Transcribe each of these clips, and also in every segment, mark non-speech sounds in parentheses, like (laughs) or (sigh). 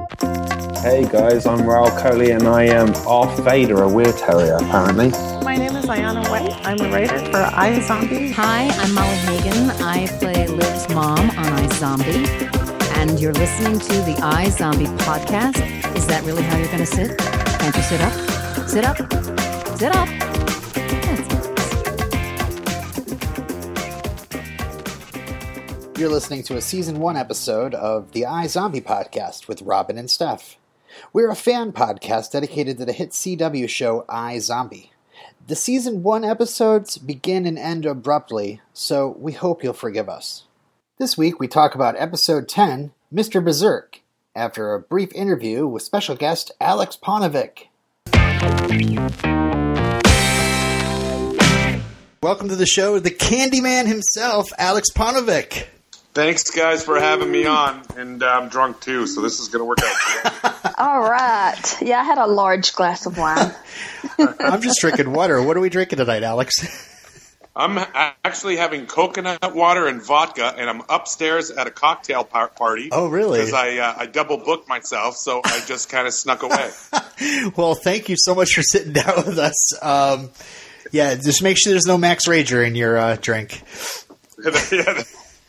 Hey guys, I'm Rahul Kohli and I am off Vader, a weird terrier apparently. My name is Ayana White. I'm a writer for iZombie. Hi, I'm Molly Hagan. I play Liv's mom on iZombie. And you're listening to the iZombie podcast. Is that really how you're going to sit? Can't you sit up? Sit up. Sit up. You're listening to a season one episode of the iZombie podcast with Robin and Steph. We're a fan podcast dedicated to the hit CW show iZombie. The season one episodes begin and end abruptly, so we hope you'll forgive us. This week we talk about episode 10, Mr. Berserk, after a brief interview with special guest Aleks Paunovic. Welcome to the show, the Candyman himself, Aleks Paunovic. Thanks, guys, for having me on. And uh, I'm drunk too, so this is going to work out. (laughs) All right. Yeah, I had a large glass of wine. (laughs) I'm just drinking water. What are we drinking tonight, Aleks? (laughs) I'm actually having coconut water and vodka, and I'm upstairs at a cocktail par- party. Oh, really? Because I uh, I double booked myself, so I just kind of snuck away. well, thank you so much for sitting down with us. Um, yeah, just make sure there's no Max Rager in your uh, drink. yeah,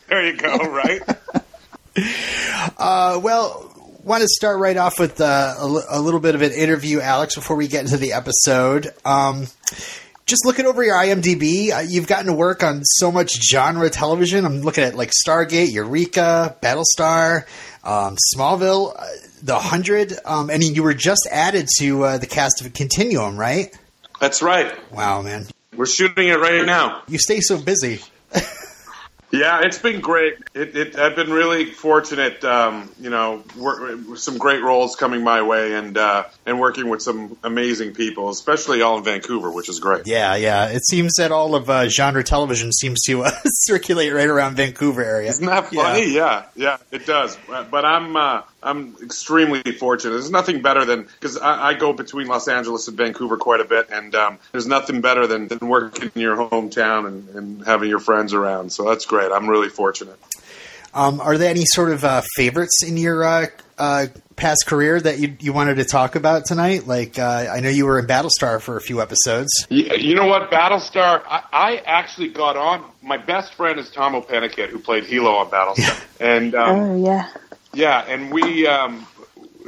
there you go. Right. (laughs) Uh, well, want to start right off with uh, a, l- a little bit of an interview, Aleks, before we get into the episode. Um, just looking over your IMDb, uh, you've gotten to work on so much genre television. I'm looking at like Stargate, Eureka, Battlestar, um, Smallville, uh, The Hundred. Um, I mean, you were just added to uh, the cast of Continuum, right? That's right. Wow, man, We're shooting it right now. you stay so busy. Yeah, it's been great. It, it, I've been really fortunate, um, you know, work, some great roles coming my way, and uh, and working with some amazing people, especially all in Vancouver, which is great. Yeah, yeah. It seems that all of uh, genre television seems to uh, (laughs) circulate right around Vancouver area. Isn't that funny? Yeah, yeah, it does. But but I'm uh, I'm extremely fortunate. There's nothing better than because I, I go between Los Angeles and Vancouver quite a bit, and um, there's nothing better than, than working in your hometown and, and having your friends around. So that's great. I'm really fortunate. Um, are there any sort of uh, favorites in your uh, uh, past career that you, you wanted to talk about tonight? Like, uh, I know you were in Battlestar for a few episodes. You, you know what, Battlestar? I, I actually got on. My best friend is Tahmoh Penikett, who played Helo on Battlestar, (laughs) and um, Oh, yeah. Yeah, and we um,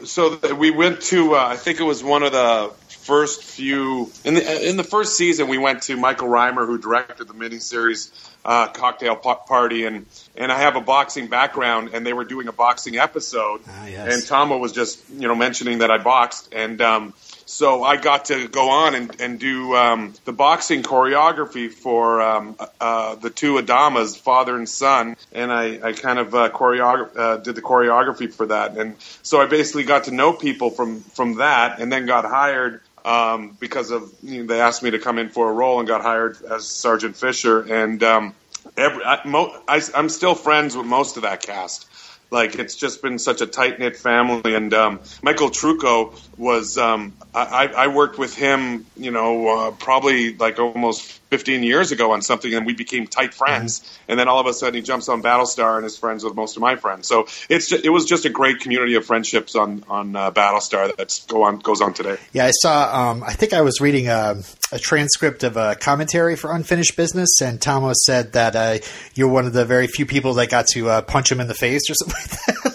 so th- we went to uh, I think it was one of the first few in the in the first season we went to Michael Rymer who directed the miniseries uh, Cocktail Pa- Party and and I have a boxing background and they were doing a boxing episode Ah, yes. and Tahmoh was just you know mentioning that I boxed and um, so I got to go on and, and do um, the boxing choreography for um, uh, the two Adamas, father and son, and I, I kind of uh, choreograph uh, did the choreography for that, and so I basically got to know people from from that, and then got hired um, because of you know, they asked me to come in for a role and got hired as Sergeant Fisher, and um, every, I, mo- I, I'm still friends with most of that cast. Like it's just been such a tight knit family. And um, Michael Trucco was um, I, I worked with him, you know, uh, probably like almost 15 years ago on something, and we became tight friends. And then all of a sudden, he jumps on Battlestar and is friends with most of my friends. So it's just, it was just a great community of friendships on on uh, Battlestar that's go on goes on today. Yeah, I saw. Um, I think I was reading a, a transcript of a commentary for Unfinished Business, and Tahmoh said that uh, you're one of the very few people that got to uh, punch him in the face or something like that.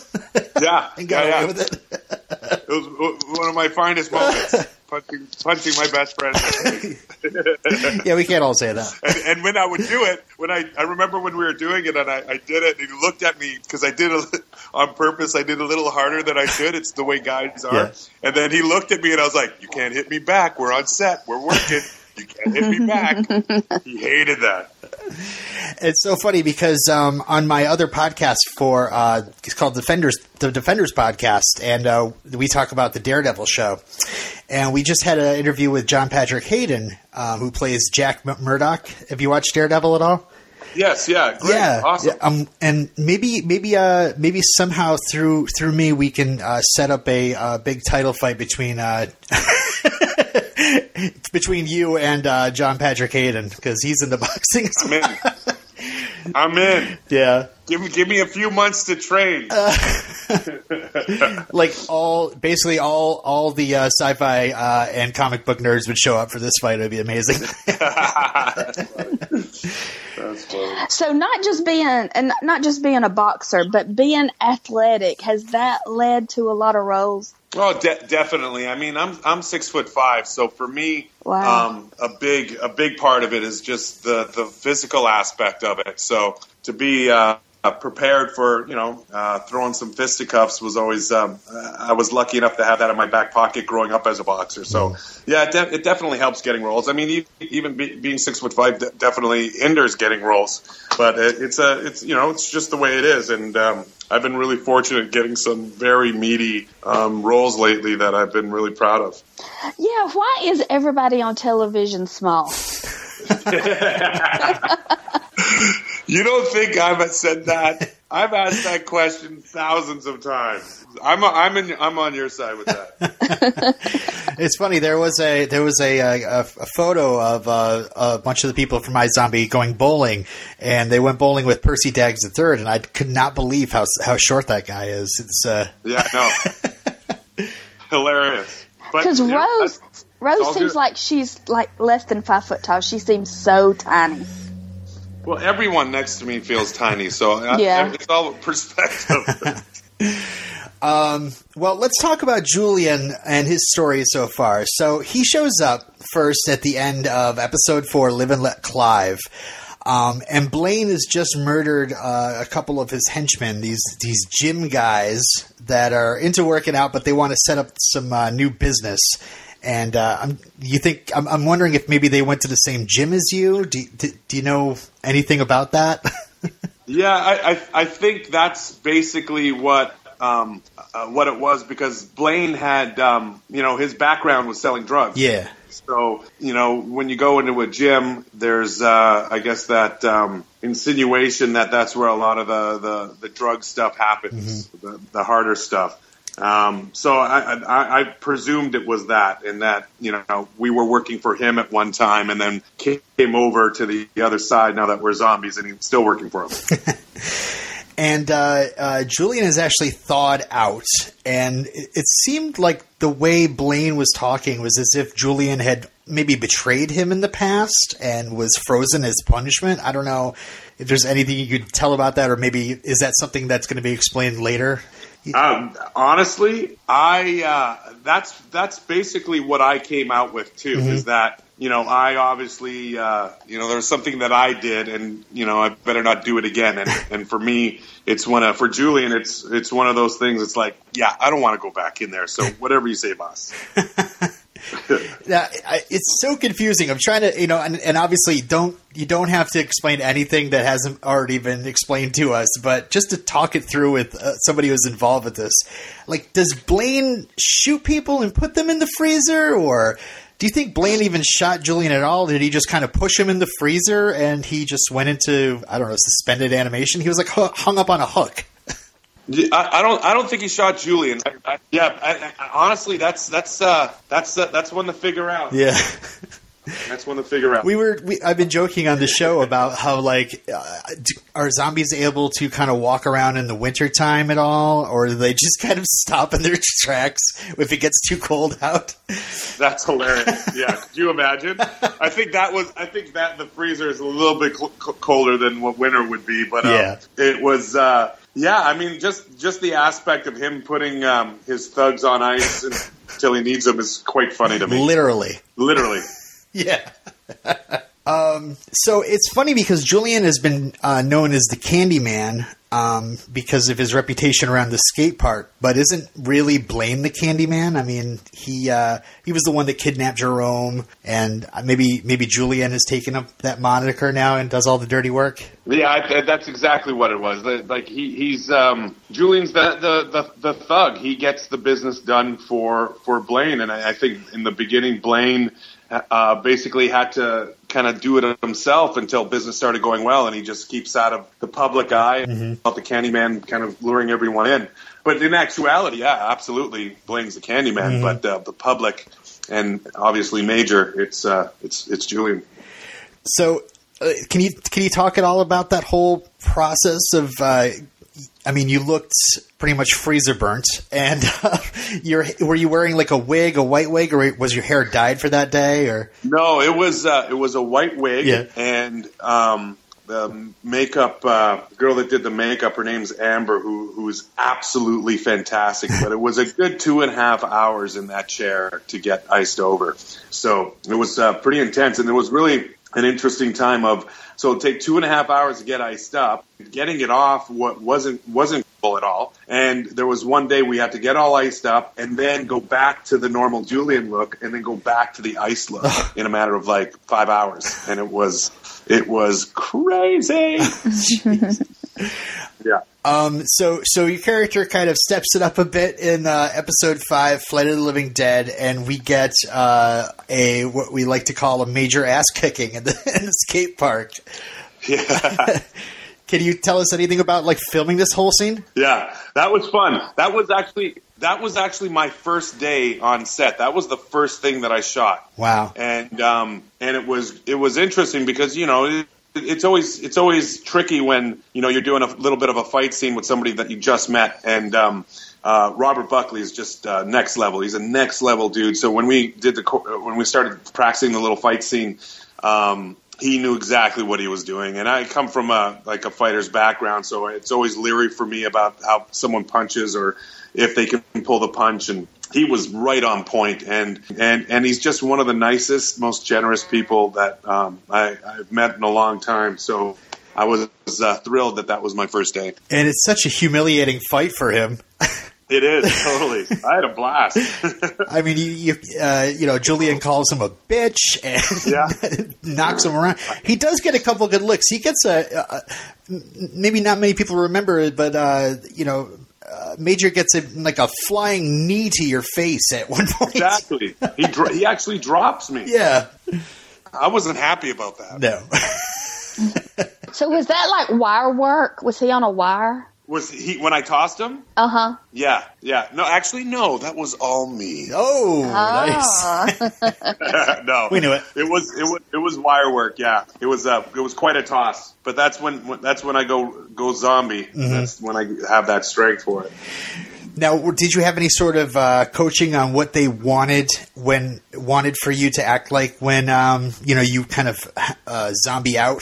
Yeah, (laughs) and got yeah, away yeah. with it. (laughs) It was one of my finest moments. (laughs) Punching, punching my best friend. yeah, we can't all say that. and, and when I would do it, when I, I remember when we were doing it and I, I did it, and he looked at me because I did it on purpose. I did a little harder than I should. It's the way guys are. Yeah. And then he looked at me and I was like, "You can't hit me back. We're on set. We're working. You can't hit me back." he hated that. It's so funny because um, on my other podcast for uh, it's called Defenders, the Defenders podcast, and uh, we talk about the Daredevil show, and we just had an interview with John Patrick Hayden, uh, who plays Jack M- Murdock. Have you watched Daredevil at all? Yes, yeah, great, yeah, awesome. yeah, um, and maybe, maybe, uh, maybe somehow through through me we can uh, set up a uh, big title fight between uh, (laughs) between you and uh, John Patrick Hayden because he's in the boxing. I'm in. I'm in. Yeah. Give me give me a few months to train. (laughs) like all basically all all the uh, sci-fi uh, and comic book nerds would show up for this fight. It'd be amazing. (laughs) (laughs) That's funny. So not just being and not just being a boxer, but being athletic has that led to a lot of roles? Oh, de- definitely. I mean, I'm I'm six foot five, so for me, Wow. um, a big a big part of it is just the the physical aspect of it. So to be uh, uh, prepared for you know uh, throwing some fisticuffs was always um, uh, I was lucky enough to have that in my back pocket growing up as a boxer. So yeah, it, de- it definitely helps getting roles. I mean, even be- being six foot five de- definitely hinders getting roles, but it, it's a it's you know it's just the way it is, and um, I've been really fortunate getting some very meaty um, roles lately that I've been really proud of. Yeah, why is everybody on television small? (laughs) (laughs) (laughs) You don't think I've said that? (laughs) I've asked that question thousands of times. I'm I'm in I'm on your side with that. (laughs) it's funny. There was a there was a a, a photo of uh, a bunch of the people from iZombie going bowling, and they went bowling with Percy Daggs the third, and I could not believe how how short that guy is. It's uh, Yeah, no, (laughs) hilarious. Because you know, Rose Rose seems good. like she's like less than five foot tall. She seems so tiny. Well, everyone next to me feels tiny, so I- Yeah. it's all perspective. (laughs) Well, let's talk about Julien and his story so far. So he shows up first at the end of episode four, Live and Let Clive. Um, and Blaine has just murdered uh, a couple of his henchmen, these these gym guys that are into working out, but they want to set up some uh, new business. And uh, I'm, you think I'm, I'm wondering if maybe they went to the same gym as you? Do, do, do you know anything about that? (laughs) Yeah, I, I, I think that's basically what um, uh, what it was because Blaine had um, you know his background was selling drugs. yeah. So you know when you go into a gym, there's uh, I guess that um, insinuation that that's where a lot of the the, the drug stuff happens, the, the harder stuff. Um, so I, I, I presumed it was that, and that you know we were working for him at one time, and then came over to the other side now that we're zombies, and he's still working for him. (laughs) and uh, uh, Julien is actually thawed out, and it, it seemed like the way Blaine was talking was as if Julien had maybe betrayed him in the past and was frozen as punishment. I don't know if there's anything you could tell about that, or maybe is that something that's going to be explained later? Um, honestly, I uh, that's that's basically what I came out with too. Is that you know I obviously uh, you know there was something that I did, and you know I better not do it again. And (laughs) and for me, it's one of for Julien, it's it's one of those things. It's like yeah, I don't want to go back in there. So (laughs) whatever you say, boss. (laughs) It's so confusing. I'm trying to, you know, and, and obviously don't you don't have to explain anything that hasn't already been explained to us, but just to talk it through with uh, somebody who's involved with this, like, does Blaine shoot people and put them in the freezer, or do you think Blaine even shot Julien at all? Did he just kind of push him in the freezer and he just went into I don't know suspended animation? He was like hu- hung up on a hook. I, I don't. I don't think he shot Julien. I, I, yeah, honestly, that's that's uh, that's uh, that's one to figure out. Yeah. That's one to figure out. We were. We, I've been joking on the show about how like uh, do, are zombies able to kind of walk around in the wintertime at all, or do they just kind of stop in their (laughs) tracks if it gets too cold out? That's hilarious. (laughs) Yeah, could you imagine? I think that was. I think that the freezer is a little bit cl- c- colder than what winter would be, but um, Yeah. it was. Uh, yeah, I mean, just just the aspect of him putting um, his thugs on ice (laughs) until he needs them is quite funny to me. Literally. Literally. (laughs) Yeah. (laughs) um, so it's funny because Julien has been uh, known as the Candyman um, because of his reputation around the skate park, but isn't really Blaine the Candyman? I mean, he uh, he was the one that kidnapped Jerome, and maybe maybe Julien has taken up that moniker now and does all the dirty work. Yeah, I, that's exactly what it was. Like he, he's um, Julien's the, the the the thug. He gets the business done for for Blaine, and I, I think in the beginning, Blaine uh, basically had to kind of do it himself until business started going well, and he just keeps out of the public eye. About the Candyman kind of luring everyone in, but in actuality, yeah, absolutely, blames the Candyman, but uh, the public and obviously Major, it's uh, it's it's Julien. So uh, can you can you talk at all about that whole process of? I mean, you looked pretty much freezer burnt, and (laughs) uh, you're were you wearing like a wig, a white wig, or was your hair dyed for that day? Or No, it was uh, it was a white wig, Yeah. and um, the makeup uh, girl that did the makeup, her name's Amber, who who's absolutely fantastic. but it was a good two and a half hours in that chair to get iced over, so it was uh, pretty intense, and it was really an interesting time of. So it'd take two and a half hours to get iced up. Getting it off what wasn't wasn't cool at all. And there was one day we had to get all iced up and then go back to the normal Julien look and then go back to the ice look (sighs) in a matter of like five hours. And it was it was crazy. (laughs) yeah. Um, so, so your character kind of steps it up a bit in uh, episode five, Flight of the Living Dead, and we get uh, a what we like to call a major ass kicking in the, (laughs) in the skate park. Yeah. (laughs) Can you tell us anything about like filming this whole scene? Yeah, that was fun. That was actually that was actually my first day on set. That was the first thing that I shot. Wow. and um, and it was it was interesting because you know it's always it's always tricky when you know you're doing a little bit of a fight scene with somebody that you just met and. Um, uh, Robert Buckley is just uh, next level. He's a next level dude. So when we did the when we started practicing the little fight scene, um, he knew exactly what he was doing. And I come from a like a fighter's background, so it's always leery for me about how someone punches or if they can pull the punch. And he was right on point, and and and he's just one of the nicest, most generous people that um, I, I've met in a long time. So I was uh, thrilled that that was my first day. And it's such a humiliating fight for him. (laughs) It is totally. I had a blast. (laughs) I mean, you you, uh, you know, Julien calls him a bitch and Yeah. (laughs) knocks him around. He does get a couple good licks. He gets a, a maybe not many people remember it, but uh, you know, uh, Major gets a like a flying knee to your face at one (laughs) point. exactly. He dro- he actually drops me. Yeah. I wasn't happy about that. No. (laughs) So was that like wire work? Was he on a wire? Was he when I tossed him? Uh huh. Yeah, yeah. No, actually, no. That was all me. Oh, nice. Ah. (laughs) (laughs) no, We knew it. It was it was it was wire work. Yeah, it was uh, it was quite a toss. But that's when, when that's when I go go zombie. Mm-hmm. That's when I have that strength for it. Now, did you have any sort of uh, coaching on what they wanted when wanted for you to act like when um, you know you kind of uh, zombie out?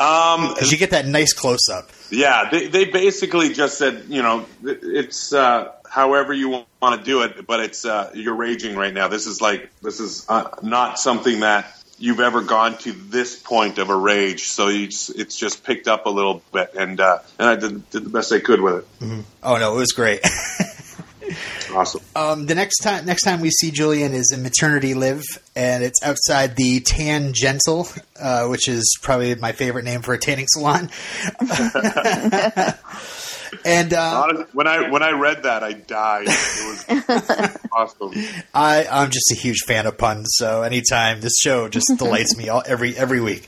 Um, you get that nice close up. Yeah, they, they basically just said, you know, it's uh, however you want to do it, but it's uh, you're raging right now. This is like this is uh, not something that you've ever gone to this point of a rage. So you just, it's just picked up a little bit, and uh, and I did, did the best I could with it. Oh no, it was great. (laughs) Awesome. um, the next time next time we see Julien is in Maternity Liv, and it's outside the Tangential, uh, which is probably my favorite name for a tanning salon. (laughs) and uh, Honestly, when I when I read that, I died. It was (laughs) awesome. I, I'm just a huge fan of puns, so anytime this show just (laughs) delights me all, every every week.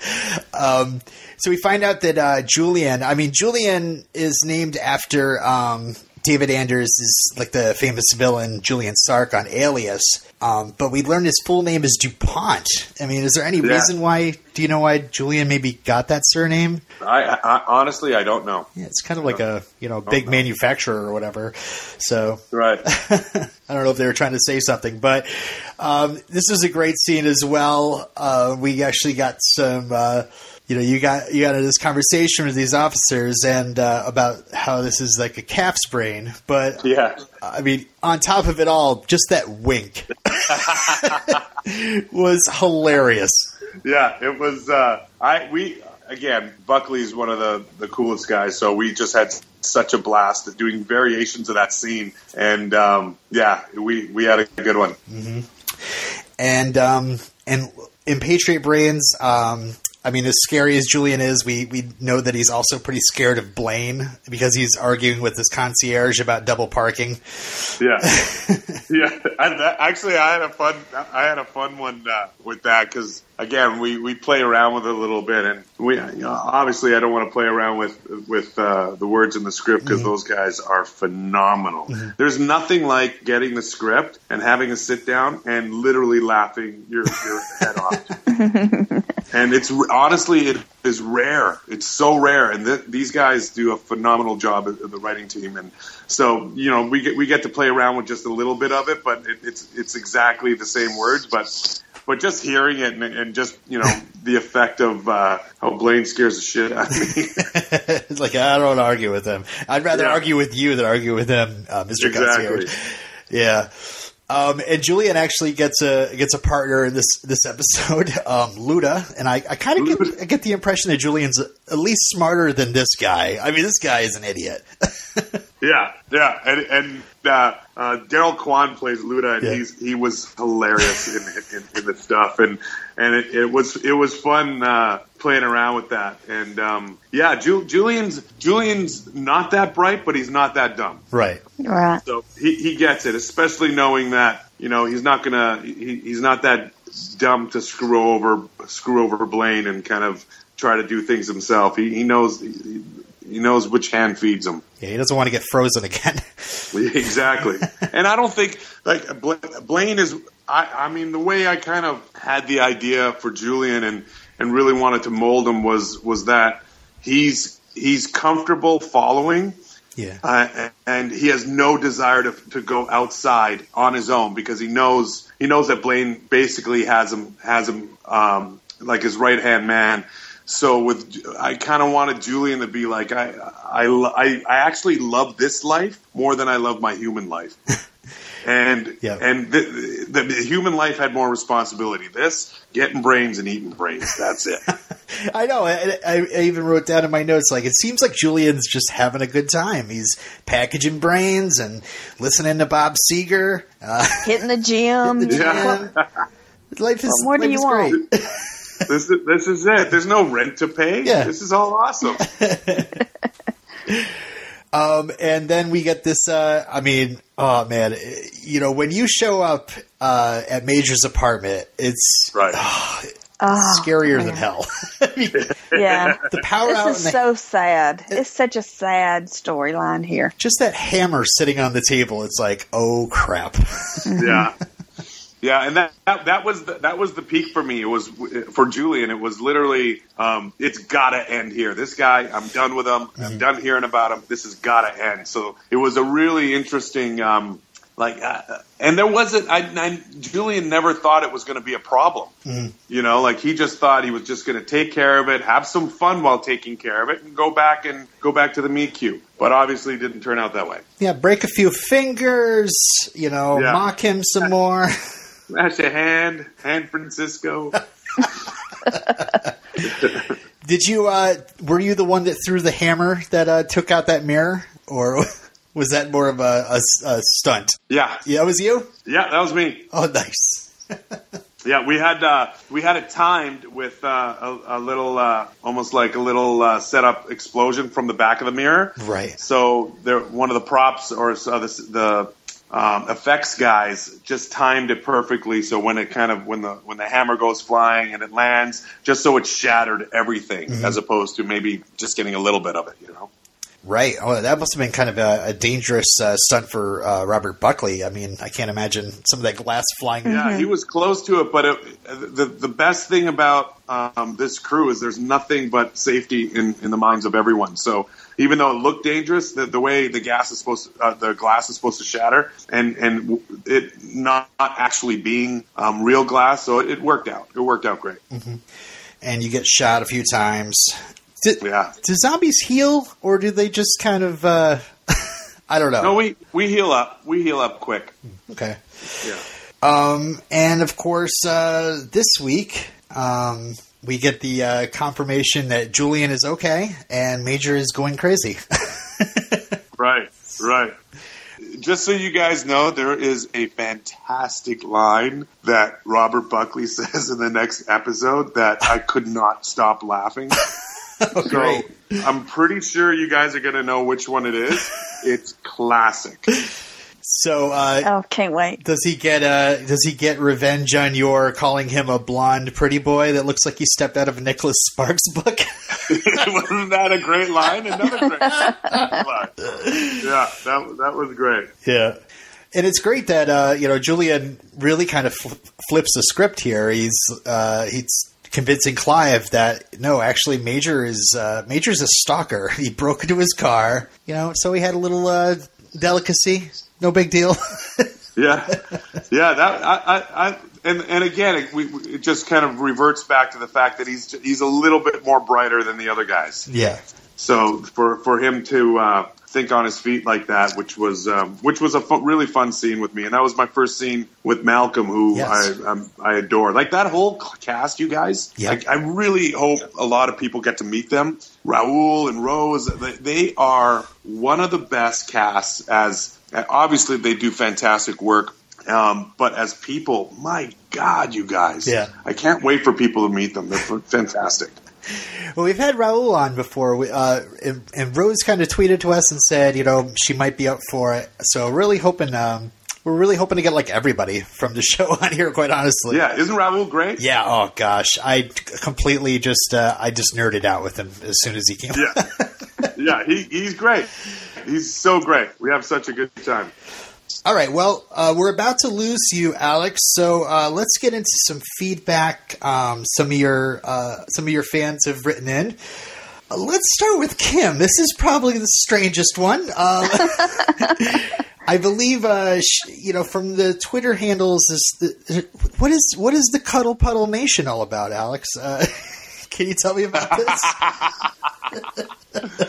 Um, so we find out that uh, Julian, I mean, Julian is named after um, David Anders, is like the famous villain Julien Sark on Alias. Um, but we learned his full name is Dupont. I mean, is there any Yeah. reason why? Do you know why Julien maybe got that surname? I, I honestly I don't know. Yeah, it's kind of like a you know big manufacturer or whatever. So Right. (laughs) I don't know if they were trying to say something, but um, this is a great scene as well. Uh, we actually got some, uh, you know, you got you got this conversation with these officers and uh, about how this is like a calf's brain, but Yeah. I mean, on top of it all, just that wink (laughs) was hilarious. Yeah, it was. Uh, I we again, Buckley's one of the the coolest guys, so we just had such a blast at doing variations of that scene, and um, yeah, we we had a good one. and um, and in Patriot Brains, um, I mean, as scary as Julian is, we we know that he's also pretty scared of Blaine because he's arguing with his concierge about double parking. Yeah, (laughs) yeah. And that, actually, I had a fun I had a fun one uh, with that because again, we we play around with it a little bit, and we you know, obviously I don't want to play around with with uh, the words in the script because those guys are phenomenal. There's nothing like getting the script and having a sit down and literally laughing your your head off. (laughs) and it's honestly it is rare. It's so rare, and th- these guys do a phenomenal job of the writing team. And so you know we get we get to play around with just a little bit of it, but it, it's it's exactly the same words, but. But just hearing it and, and just you know (laughs) the effect of uh, how Blaine scares the shit out of me. (laughs) it's like I don't argue with him. I'd rather Yeah. argue with you than argue with him, uh, Mr. Exactly. Concierge. Yeah. Um, and Julien actually gets a gets a partner in this this episode, (laughs) um, Luda, and I, I kind of get I get the impression that Julien's at least smarter than this guy. I mean, this guy is an idiot. (laughs) Yeah, yeah, and and uh, uh, Daryl Kwan plays Luda, and Yeah. he's he was hilarious in, in, in the stuff, and and it, it was it was fun uh, playing around with that, and um, yeah, Ju- Julien's Julien's not that bright, but he's not that dumb, right. Right. so he he gets it, especially knowing that you know he's not gonna he, he's not that dumb to screw over screw over Blaine and kind of try to do things himself. He he knows. He, he knows which hand feeds him. Yeah, he doesn't want to get frozen again. (laughs) exactly. and I don't think like Blaine is. I, I mean, the way I kind of had the idea for Julien and and really wanted to mold him was was that he's he's comfortable following. yeah. Uh, and he has no desire to, to go outside on his own because he knows he knows that Blaine basically has him has him um, like his right hand man. So with I kind of wanted Julien to be like I I, I I actually love this life more than I love my human life. (laughs) And Yeah. and the, the, the human life had more responsibility. This getting brains and eating brains. That's it. (laughs) I know. I, I, I even wrote down in my notes like it seems like Julien's just having a good time. He's packaging brains and listening to Bob Seger. Uh, (laughs) Hitting the gym. Yeah. (laughs) life is What more do you is want? great. this is this is it. There's no rent to pay. Yeah. This is all awesome. Um, and then we get this. Uh, I mean, oh man, you know when you show up uh, at Major's apartment, it's Right. Oh, scarier man. than hell. (laughs) I mean, (laughs) Yeah. the power out This and is the, so sad. It's such a sad storyline here. just that hammer sitting on the table. It's like, oh crap. (laughs) yeah yeah and that, that that was the, that was the peak for me. It was for julien it was literally um, it's gotta end here. This guy i'm done with him. I'm done hearing about him. This has gotta end. So it was a really interesting um, like uh, and there wasn't I, I julien never thought it was going to be a problem. You know like he just thought he was just going to take care of it have some fun while taking care of it and go back and go back to the meat queue but obviously it didn't turn out that way. Yeah, break a few fingers. You know, Yeah. mock him some more. (laughs) Smash a hand, hand Francisco. (laughs) Did you? Uh, were you the one that threw the hammer that uh, took out that mirror, or (laughs) was that more of a, a, a stunt? Yeah, Yeah, it was you. yeah, that was me. Oh, nice. (laughs) Yeah, we had uh, we had it timed with uh, a, a little, uh, almost like a little uh, setup explosion from the back of the mirror. Right. So there, one of the props or the, the um, effects guys just timed it perfectly. So when it kind of when the when the hammer goes flying and it lands, just so it shattered everything, as opposed to maybe just getting a little bit of it. You know. Right. Oh, that must have been kind of a, a dangerous uh, stunt for uh, Robert Buckley. I mean, I can't imagine some of that glass flying. Yeah, he was close to it, but it, the the best thing about um, this crew is there's nothing but safety in, in the minds of everyone. So even though it looked dangerous, the, the way the gas is supposed to, uh, the glass is supposed to shatter, and and it not actually being um, real glass, so it, it worked out. It worked out great. And you get shot a few times. Do, Yeah. do zombies heal, or do they just kind of? Uh, (laughs) I don't know. No, we we heal up. We heal up quick. okay. Yeah. Um, and of course, uh, this week um, we get the uh, confirmation that Julien is okay and Major is going crazy. (laughs) Right, right. Just so you guys know, there is a fantastic line that Robert Buckley (laughs) says in the next episode that I could not stop laughing. Oh, (laughs) So I'm pretty sure you guys are going to know which one it is. (laughs) It's classic. So, uh, Oh, can't wait. does he get uh, does he get revenge on your calling him a blonde pretty boy that looks like he stepped out of a Nicholas Sparks book? (laughs) Wasn't that a great line? Another great line. Yeah, that, that was great. Yeah. And it's great that uh, you know Julien really kind of fl- flips the script here. He's uh, he's convincing Clive that no, actually, Major is uh, Major's a stalker. (laughs) He broke into his car, you know, so he had a little uh, delicacy. No big deal. (laughs) Yeah, yeah. That I, I, I and and again, it, we, it just kind of reverts back to the fact that he's he's a little bit more brighter than the other guys. yeah. So for for him to uh, think on his feet like that, which was um, which was a fu- really fun scene with me, and that was my first scene with Malcolm, who Yes. I um, I adore. Like that whole cast, you guys. Yeah. Like, I really hope a lot of people get to meet them. Rahul and Rose, they, they are one of the best casts. As obviously they do fantastic work. Um, but as people, my God, you guys! Yeah. I can't wait for people to meet them. They're fantastic. Well, we've had Rahul on before, we- uh, and, and Rose kind of tweeted to us and said, you know, she might be up for it. So really hoping, um, we're really hoping to get like everybody from the (laughs) show on here. Quite honestly, Yeah, isn't Rahul great? Yeah. Oh gosh, I completely just, uh, I just nerded out with him as soon as he came. Yeah, (laughs) yeah, he, he's great. He's so great. We have such a good time. All right. Well, uh, we're about to lose you, Aleks. So uh, let's get into some feedback. Um, some of your uh, some of your fans have written in. Uh, let's start with Kim. This is probably the strangest one. Um, (laughs) I believe, uh, you know, from the Twitter handles, is the, what is what is the Cuddle Puddle Nation all about, Aleks? Uh, (laughs) can you tell me about this?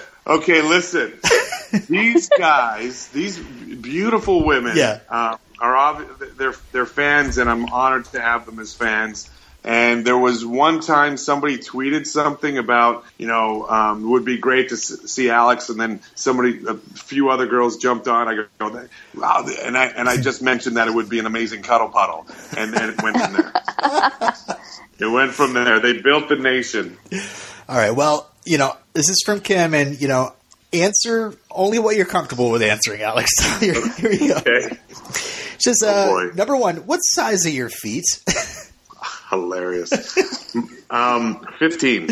(laughs) Okay, listen. (laughs) these guys, these beautiful women, Yeah. uh, are they're they're fans, and I'm honored to have them as fans. And there was one time somebody tweeted something about, you know, um, it would be great to s- see Aleks, and then somebody, a few other girls jumped on. I go, wow, and I and I just mentioned that it would be an amazing cuddle puddle, and then it went from there. (laughs) it went from there. They built the nation. All right. Well, you know, this is from Kim, and you know, answer only what you're comfortable with answering, Aleks. (laughs) here, here you go. Okay, Just Oh, uh, boy. number one, what size are your feet? (laughs) hilarious. um, fifteen.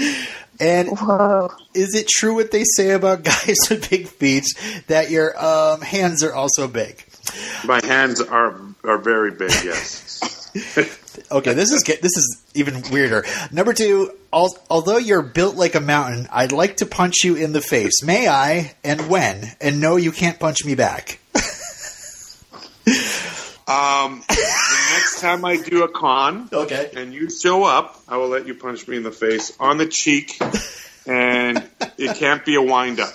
And Whoa. is it true what they say about (laughs) guys with big feet that your um, hands are also big? My hands are are very big. Yes. Okay, this is this is even weirder. Number two, al- although you're built like a mountain, I'd like to punch you in the face. May I? And when? And no, you can't punch me back. (laughs) Um, the next time I do a con Okay. and you show up, I will let you punch me in the face on the cheek, and it can't be a wind up.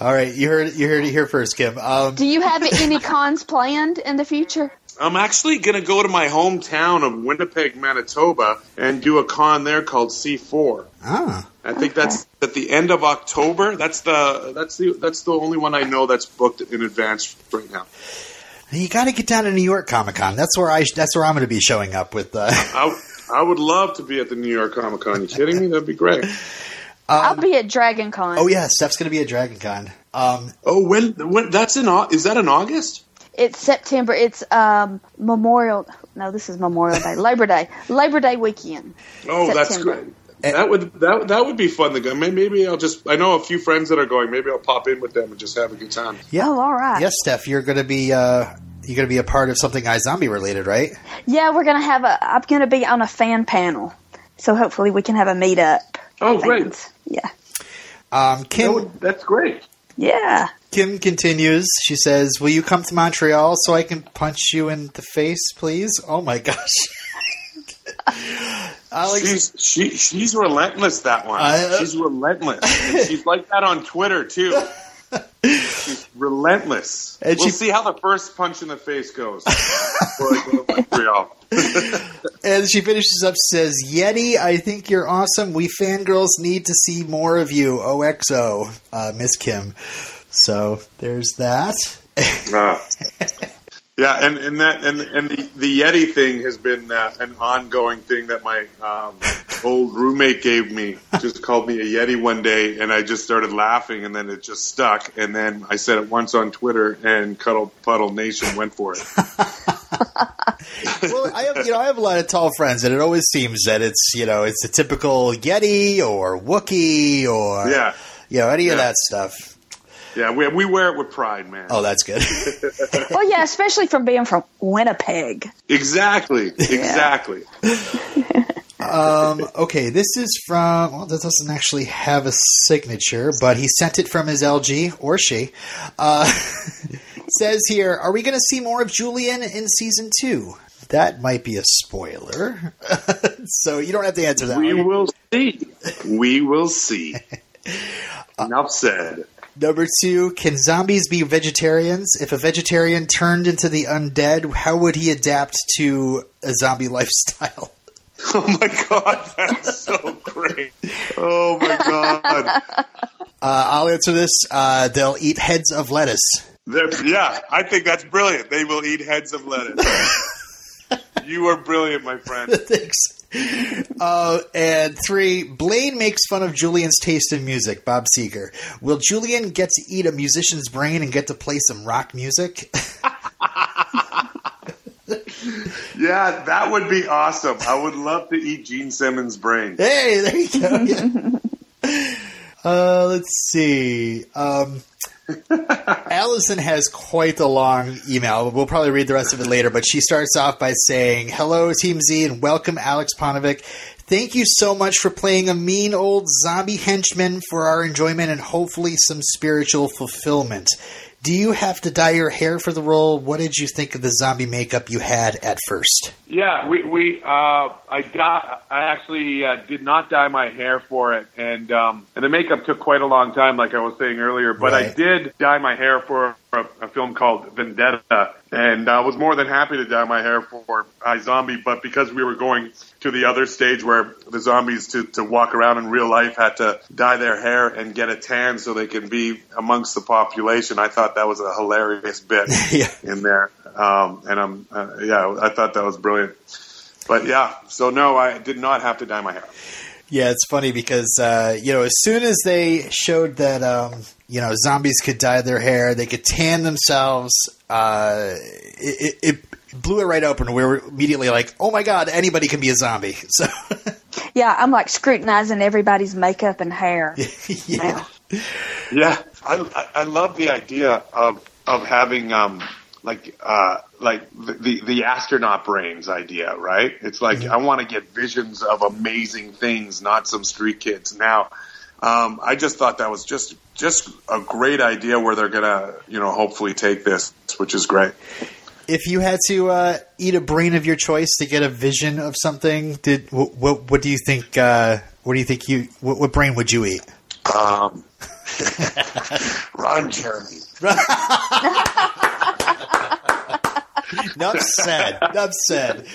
All right, you heard you heard it here first, Kim. Um, Do you have any cons planned in the future? I'm actually going to go to my hometown of Winnipeg, Manitoba, and do a con there called C4. ah, I think that's at the end of October. That's the that's the that's the only one I know that's booked in advance right now. you got to get down to New York Comic Con. That's where I that's where I'm going to be showing up with. Uh, (laughs) I, I would love to be at the New York Comic Con. You kidding me? That'd be great. I'll be at Dragon Con. oh yeah, Steph's going to be at Dragon Con. Um, Oh, when when that's in is that in August? It's September. It's um, Memorial. No, this is Memorial Day. Labor Day. Labor Day weekend. Oh, that's September. great. That would that that would be fun to go. Maybe I'll just I know a few friends that are going. Maybe I'll pop in with them and just have a good time. yeah, Oh, all right. yes, Steph, you're going to be uh, you're going to be a part of something iZombie related, right? Yeah, we're gonna have a. I'm gonna be on a fan panel, so hopefully we can have a meetup. Oh, great. Yeah. Um, That Kim would- that's great. Yeah. Kim continues. She says, "Will you come to Montreal so I can punch you in the face, please?" Oh my (laughs) gosh, Aleks. She's she she's relentless. That one. I- uh, she's relentless. She's like that on Twitter too. (laughs) She's (laughs) relentless. And we'll she- see how the first punch in the face goes. go (laughs) And she finishes up says, Yeti, I think you're awesome. We fangirls need to see more of you. OXO, uh, Miss Kim. So there's that. Ah. (laughs) Yeah, and, and that and and the, the Yeti thing has been uh, an ongoing thing that my um, old roommate gave me. Just called me a Yeti one day, and I just started laughing, and then it just stuck. And then I said it once on Twitter, and Cuddle Puddle Nation went for it. well, I have, you know, I have a lot of tall friends, and it always seems that it's, you know, it's a typical Yeti or Wookie or, Yeah, you know, any of that stuff. yeah, we we wear it with pride, man. Oh, that's good. (laughs) Well, yeah, especially from being from Winnipeg. Exactly, exactly. (laughs) Um, okay, this is from. Well, this doesn't actually have a signature, but he sent it from his LG or she. Uh, (laughs) says here, are we going to see more of Julien in season two? That might be a spoiler, (laughs) so you don't have to answer that. We one. will see. We will see. (laughs) Enough said. Number two, can zombies be vegetarians? If a vegetarian turned into the undead, how would he adapt to a zombie lifestyle? (laughs) Oh my god, that's so great. Oh my god. Uh, I'll answer this. Uh, they'll eat heads of lettuce. They're- yeah, I think that's brilliant. They will eat heads of lettuce. (laughs) you are brilliant, my friend. (laughs) Thanks. Uh, and three, Blaine makes fun of Julien's taste in music, Bob Seger. Will Julien get to eat a musician's brain and get to play some rock music? Yeah, that would be awesome. I would love to eat Gene Simmons' brain. hey, there you go. Yeah. (laughs) Uh, let's see. Um, (laughs) Allison has quite a long email. We'll probably read the rest of it later, but she starts off by saying, Hello, Team Z, and welcome, Aleks Paunovic. Thank you so much for playing a mean old zombie henchman for our enjoyment and hopefully some spiritual fulfillment. Do you have to dye your hair for the role? What did you think of the zombie makeup you had at first? Yeah, we we uh, I got I actually uh, did not dye my hair for it, and um, and the makeup took quite a long time, like I was saying earlier. But I did dye my hair for a, a film called Vendetta, and I was more than happy to dye my hair for iZombie, But because we were going to the other stage where the zombies to, to walk around in real life had to dye their hair and get a tan so they can be amongst the population, I thought that was a hilarious bit (laughs) Yeah. in there. Um, and I'm, uh, yeah, I thought that was brilliant. But yeah, so no, I did not have to dye my hair. Yeah, it's funny because uh, you know as soon as they showed that um, you know zombies could dye their hair, they could tan themselves. Uh, it, it, it blew it right open. We were immediately like, "Oh my god, anybody can be a zombie!" (laughs) So Yeah, I'm like scrutinizing everybody's makeup and hair. (laughs) yeah, Yeah, I, I, I love the idea of of having um like uh like the the, the astronaut brains idea, right? It's like I want to get visions of amazing things, not some street kids. Now, um, I just thought that was just just a great idea where they're gonna you know hopefully take this, which is great. if you had to uh, eat a brain of your choice to get a vision of something, did what what, what do you think? Uh, what do you think you what, what brain would you eat? Um, (laughs) Ron Jeremy. (laughs) Enough said. Enough said.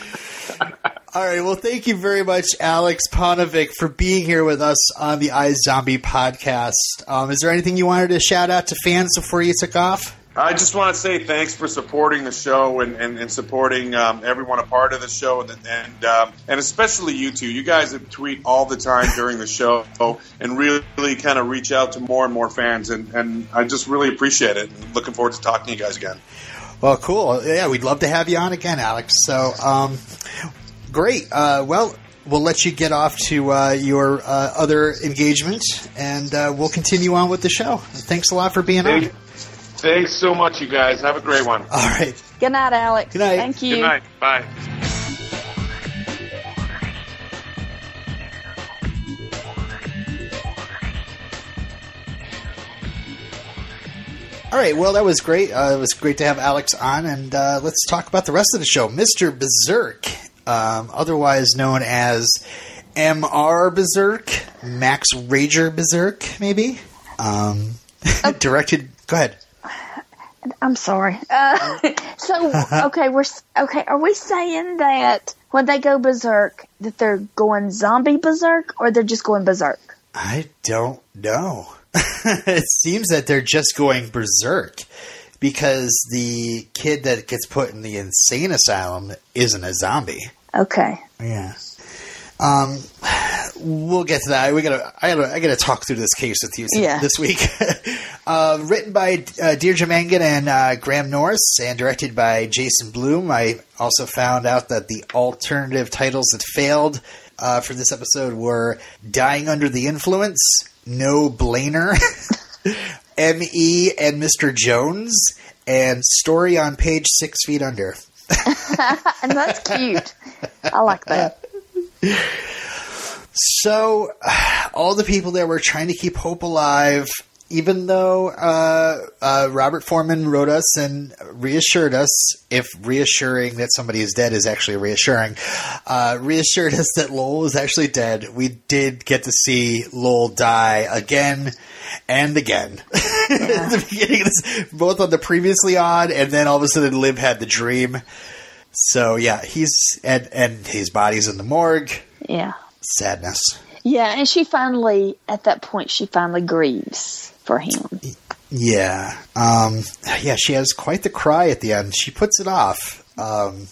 All right. Well, thank you very much, Aleks Paunovic, for being here with us on the iZombie podcast. Um, is there anything you wanted to shout out to fans before you took off? I just want to say thanks for supporting the show and, and, and supporting um, everyone a part of the show and and, um, and especially you two. You guys tweet all the time during the show and really kind of reach out to more and more fans and, and I just really appreciate it. Looking forward to talking to you guys again. Well, cool. Yeah, we'd love to have you on again, Aleks. So, um, great. Uh, well, we'll let you get off to uh, your uh, other engagement, and uh, we'll continue on with the show. Thanks a lot for being on. Thank- Thanks so much, you guys. Have a great one. All right. Good night, Aleks. Good night. Thank you. Good night. Bye. All right, well, that was great. Uh, it was great to have Aleks on, and uh, let's talk about the rest of the show. Mr. Berserk, um, otherwise known as MR Berserk, Max Rager Berserk, maybe. Um, (laughs) directed. Go ahead. I'm sorry. Uh, (laughs) so, okay, we're okay. Are we saying that when they go berserk, that they're going zombie berserk, or they're just going berserk? I don't know. (laughs) it seems that they're just going berserk because the kid that gets put in the insane asylum isn't a zombie. Okay. Yeah. Um, we'll get to that. We gotta, I gotta, I gotta talk through this case with you Yeah. this week. (laughs) uh, written by uh, Deirdre Mangan and uh, Graham Norris, and directed by Jason Bloom. I also found out that the alternative titles that failed uh, for this episode were "Dying Under the Influence," "No Blainer," (laughs) (laughs) "M.E." and "Mr. Jones," and "Story on Page Six Feet Under." (laughs) And that's cute. I like that. So, all the people that were trying to keep hope alive, even though uh, uh, Robert Foreman wrote us and reassured us, if reassuring that somebody is dead is actually reassuring, uh, reassured (laughs) us that Lowell is actually dead, we did get to see Lowell die again and again. (laughs) At the beginning this, both on the previously on, and then all of a sudden Liv had the dream. So yeah, he's and and his body's in the morgue. Yeah. Sadness. Yeah, and she finally, at that point, she finally grieves for him. Yeah. Um, yeah, she has quite the cry at the end. She puts it off. Um,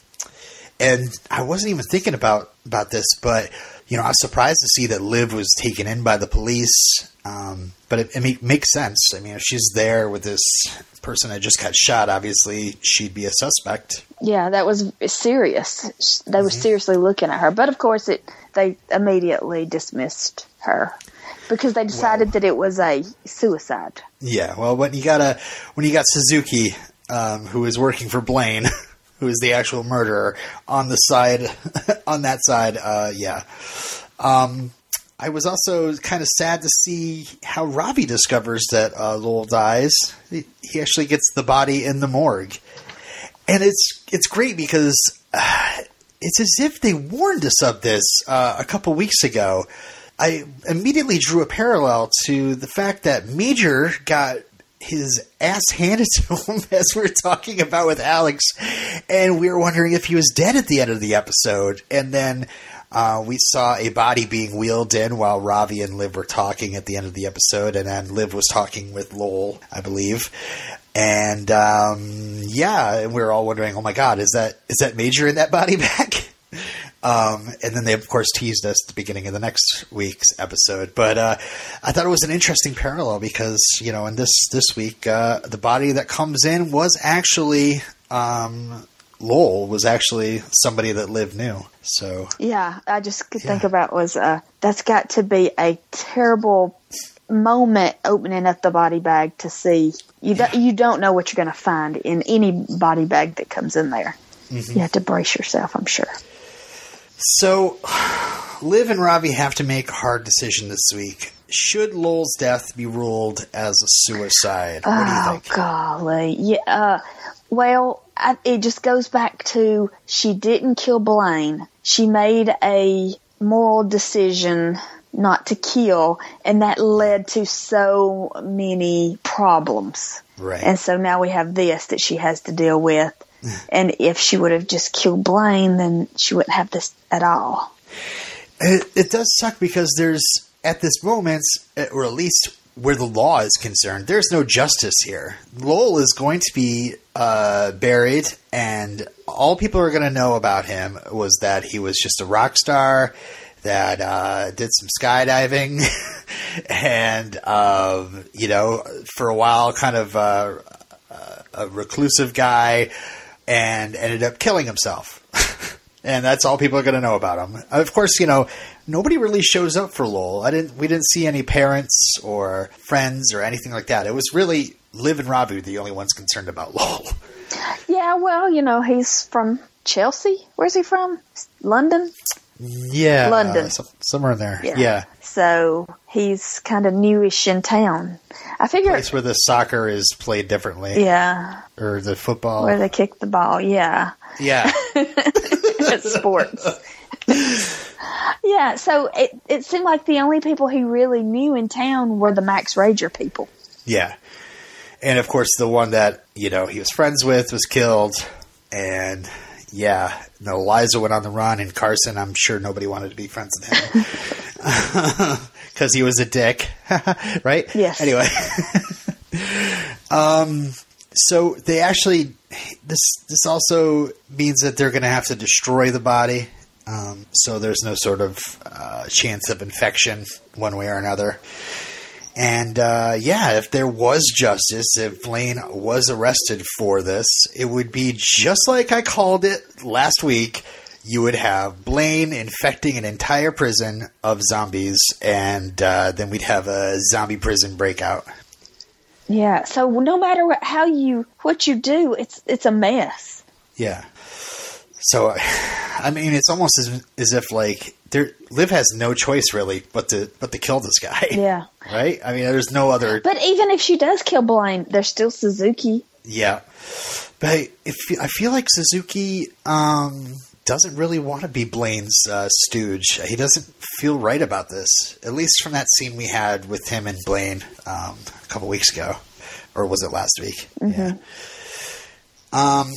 and I wasn't even thinking about, about this, but, you know, I was surprised to see that Liv was taken in by the police. Um, but it, it make, makes sense. I mean, if she's there with this person that just got shot, obviously she'd be a suspect. Yeah, that was serious. They were seriously looking at her, but of course, it they immediately dismissed her because they decided that it was a suicide. Yeah, well, when you got a when you got Suzuki, um, who is working for Blaine, (laughs) who is the actual murderer, on the side, (laughs) on that side, uh, yeah. Um, I was also kind of sad to see how Ravi discovers that uh, Lowell dies. He, he actually gets the body in the morgue, and it's it's great because uh, (sighs) it's as if they warned us of this uh, a couple weeks ago. I immediately drew a parallel to the fact that Major got his ass handed (laughs) to him as we are talking about with Aleks, and we were wondering if he was dead at the end of the episode. And then uh, we saw a body being wheeled in while Ravi and Liv were talking at the end of the episode, and then Liv was talking with Lowell, I believe. And um, yeah, we were all wondering, oh my god, is that is that Major in that body (laughs) bag? Um, and then they, of course, teased us at the beginning of the next week's episode. But uh, I thought it was an interesting parallel because, you know, in this this week, uh, the body that comes in was actually um, Lowell was actually somebody that Liv knew. So Yeah, I just could think about was uh, that's got to be a terrible moment opening up the body bag to see you. do- you don't know what you're going to find in any body bag that comes in there. Mm-hmm. You have to brace yourself, I'm sure. So, Liv and Ravi have to make a hard decision this week. Should Lowell's death be ruled as a suicide? What do you Oh think? golly, yeah. Uh, well, I, it just goes back to she didn't kill Blaine. She made a moral decision not to kill, and that led to so many problems. Right. And so now we have this that she has to deal with. And if she would have just killed Blaine, then she wouldn't have this at all. It, it does suck because there's, at this moment, eh, or at least where the law is concerned, there's no justice here. Lowell is going to be uh, buried, and all people are going to know about him was that he was just a rock star that uh, did some skydiving, (laughs) and um, you know, for a while, kind of uh, a reclusive guy, and ended up killing himself. (laughs) and that's all people are going to know about him. Of course, you know nobody really shows up for Lowell. I didn't. We didn't see any parents or friends or anything like that. It was really Liv and Ravi the only ones concerned about (laughs) Lowell. Yeah, well, you know, he's from Chelsea. Where's he from? London? Yeah, London. uh, some- somewhere in there. Yeah. Yeah, So he's kind of newish in town. I figure, place where the soccer is played differently, yeah, or the football. where they kick the ball. Yeah, yeah, (laughs) sports. (laughs) yeah, so it it seemed like the only people he really knew in town were the Max Rager people. Yeah. And of course, the one that, you know, he was friends with was killed. And yeah, no, Liza went on the run, and Carson, I'm sure nobody wanted to be friends with him. (laughs) (laughs) Because he was a dick. (laughs) right? Yes. Anyway. um, so they actually, this, this also means that they're going to have to destroy the body. Um, so there's no sort of uh, chance of infection one way or another. And uh, yeah, if there was justice, if Blaine was arrested for this, it would be just like I called it last week. You would have Blaine infecting an entire prison of zombies, and uh, then we'd have a zombie prison breakout. Yeah, so no matter what, how you what you do, it's it's a mess. Yeah. So I mean, it's almost as, as if like there, Liv has no choice really but to but to kill this guy. (laughs) Yeah. Right. I mean, there's no other. But even if she does kill Blaine, there's still Suzuki. Yeah, but if I feel like Suzuki um, doesn't really want to be Blaine's uh, stooge. He doesn't feel right about this. At least from that scene we had with him and Blaine um, a couple weeks ago, or was it last week? Yeah. Um.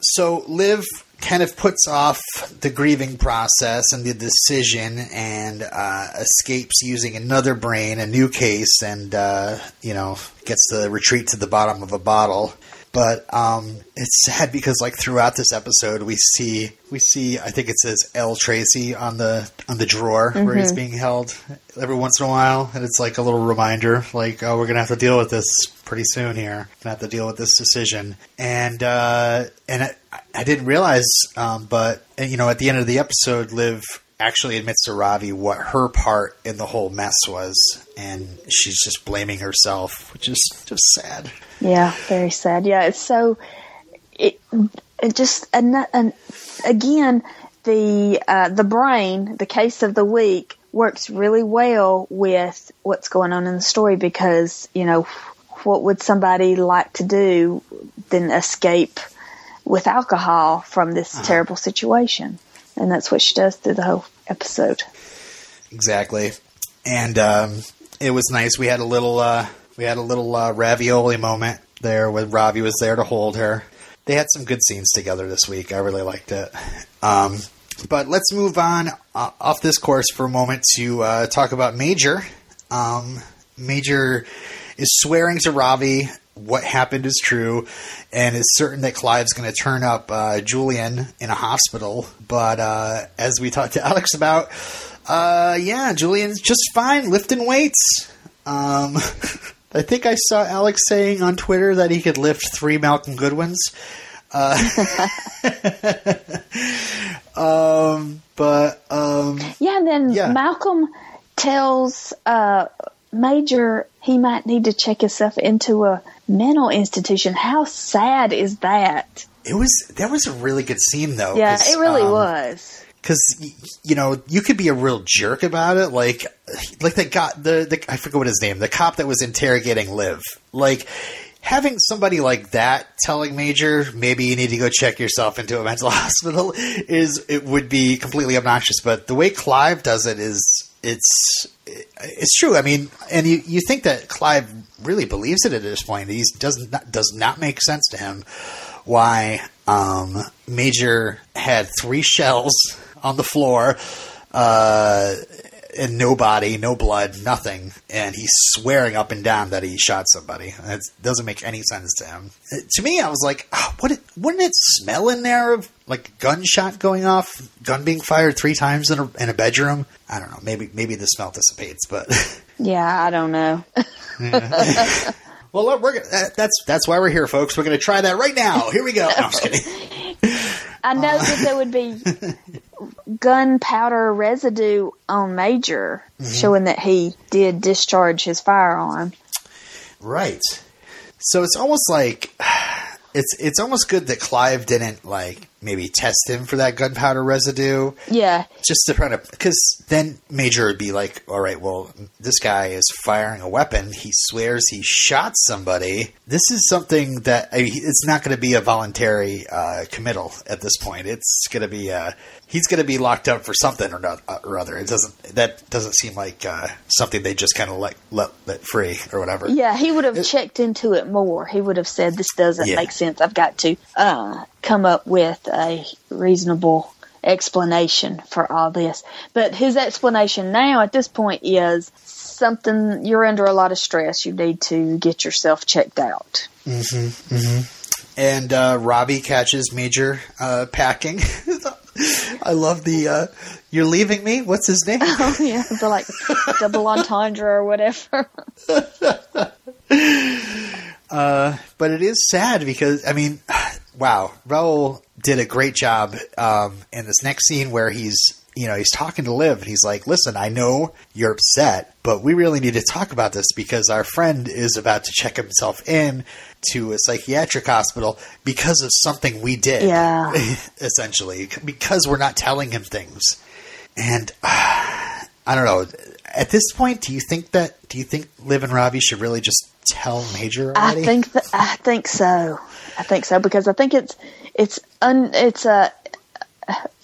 So Liv kind of puts off the grieving process and the decision and uh, escapes using another brain, a new case, and uh, you know gets the retreat to the bottom of a bottle. But um, it's sad because like throughout this episode, we see we see I think it says L. Tracy on the on the drawer where he's being held every once in a while, and it's like a little reminder, like oh we're gonna have to deal with this pretty soon here. Gonna have to deal with this decision, and uh, and I, I didn't realize, um, but you know at the end of the episode, Liv actually admits to Ravi what her part in the whole mess was, and she's just blaming herself, which is just sad. Yeah, very sad. Yeah, it's so. It, it just and, and again the uh, the brain, the case of the week, works really well with what's going on in the story because you know what would somebody like to do than escape with alcohol from this terrible situation, and that's what she does through the whole episode. Exactly, and um, it was nice. We had a little uh, we had a little uh, ravioli moment there with Ravi was there to hold her. They had some good scenes together this week. I really liked it. Um, but let's move on uh, off this course for a moment to uh, talk about Major. Um, Major is swearing to Ravi what happened is true and is certain that Clive's going to turn up uh, Julien in a hospital. But uh, as we talked to Aleks about, uh, yeah, Julien's just fine lifting weights. Um, (laughs) I think I saw Aleks saying on Twitter that he could lift three Malcolm Goodwins. Uh, (laughs) um, but um, Yeah, and then Yeah. Malcolm tells uh, Major he might need to check himself into a mental institution. How sad is that? it was that was a really good scene though. Yeah, it really um, was. Because you know you could be a real jerk about it like like the guy the, the i forget what his name the cop that was interrogating liv. Like having somebody like that telling major maybe you need to go check yourself into a mental (laughs) hospital is it would be completely obnoxious. But the way clive does it is it's it's true. I mean and you, you think that clive really believes it at this point. He does not does not make sense to him why um, Major had three shells on the floor, uh, and no body, no blood, nothing, and he's swearing up and down that he shot somebody. It doesn't make any sense to him. To me, I was like, oh, what? It, wouldn't it smell in there of like gunshot going off, gun being fired three times in a, in a bedroom? I don't know. Maybe maybe the smell dissipates, but. (laughs) Yeah, I don't know. (laughs) Well, we're gonna, that's that's why we're here, folks. We're going to try that right now. Here we go. I'm just kidding. (laughs) I know that there would be gunpowder residue on Major, mm-hmm. showing that he did discharge his firearm. Right. So it's almost like it's it's almost good that Clive didn't like maybe test him for that gunpowder residue, Yeah, just to try to because then Major would be like, all right, well, this guy is firing a weapon. He swears he shot somebody. This is something that I mean, it's not going to be a voluntary uh, committal at this point. It's going to be uh, he's going to be locked up for something or not or other. It doesn't that doesn't seem like uh, something they just kind of let, let let free or whatever. yeah, he would have checked into it more. He would have said, "This doesn't Yeah. make sense. I've got to uh, come up with a reasonable explanation for all this." But his explanation now, at this point, is something you're under a lot of stress. You need to get yourself checked out. Mm-hmm. and uh, Ravi catches Major uh, packing. (laughs) I love the uh, "You're leaving me." What's his name? (laughs) Oh yeah, the like double entendre or whatever. (laughs) but it is sad because I mean, (sighs) wow, Rahul did a great job um, in this next scene where he's you know, he's talking to Liv and he's like, listen, I know you're upset, but we really need to talk about this because our friend is about to check himself in to a psychiatric hospital because of something we did. Yeah. (laughs) essentially, because we're not telling him things. And uh, (sighs) I don't know. At this point, do you think that, do you think Liv and Ravi should really just tell Major already? I think that I think so. I think so because I think it's it's un it's a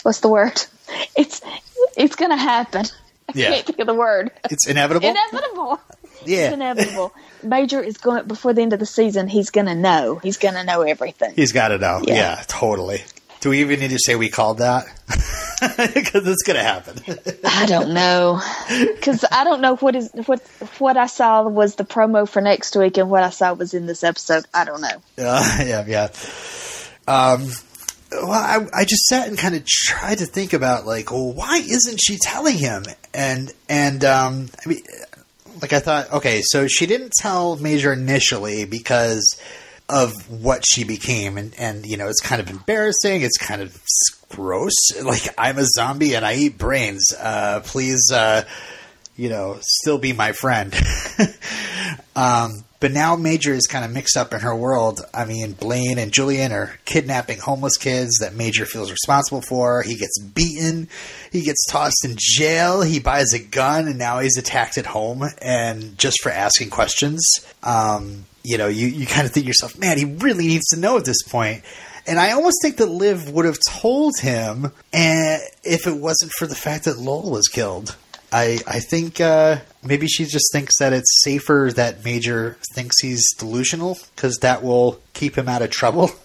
what's the word? (laughs) It's it's gonna happen. I Yeah. can't think of the word. it's inevitable. (laughs) Inevitable. Yeah. It's inevitable. Major is going before the end of the season. He's gonna know. He's gonna know everything. He's got to know. Yeah. Yeah. totally. Do we even need to say we called that? (laughs) Because it's going to happen. I don't know (laughs) because I don't know what is what what I saw was the promo for next week and what I saw was in this episode. I don't know. (laughs) Uh, yeah, yeah. Um, well, I, I just sat and kind of tried to think about like, well, why isn't she telling him? And and um, I mean, like I thought, okay, so she didn't tell Major initially because of what she became, and and you know, it's kind of embarrassing. It's kind of gross. Like I'm a zombie and I eat brains. Uh, please, uh, you know, still be my friend. (laughs) um, but now Major is kind of mixed up in her world. I mean, Blaine and Julien are kidnapping homeless kids that Major feels responsible for. He gets beaten. He gets tossed in jail. He buys a gun and now he's attacked at home and just for asking questions. Um, you know, you, you kind of think yourself, man, he really needs to know at this point. And I almost think that Liv would have told him eh, if it wasn't for the fact that Lowell was killed. I I think uh, maybe she just thinks that it's safer that Major thinks he's delusional because that will keep him out of trouble. (laughs)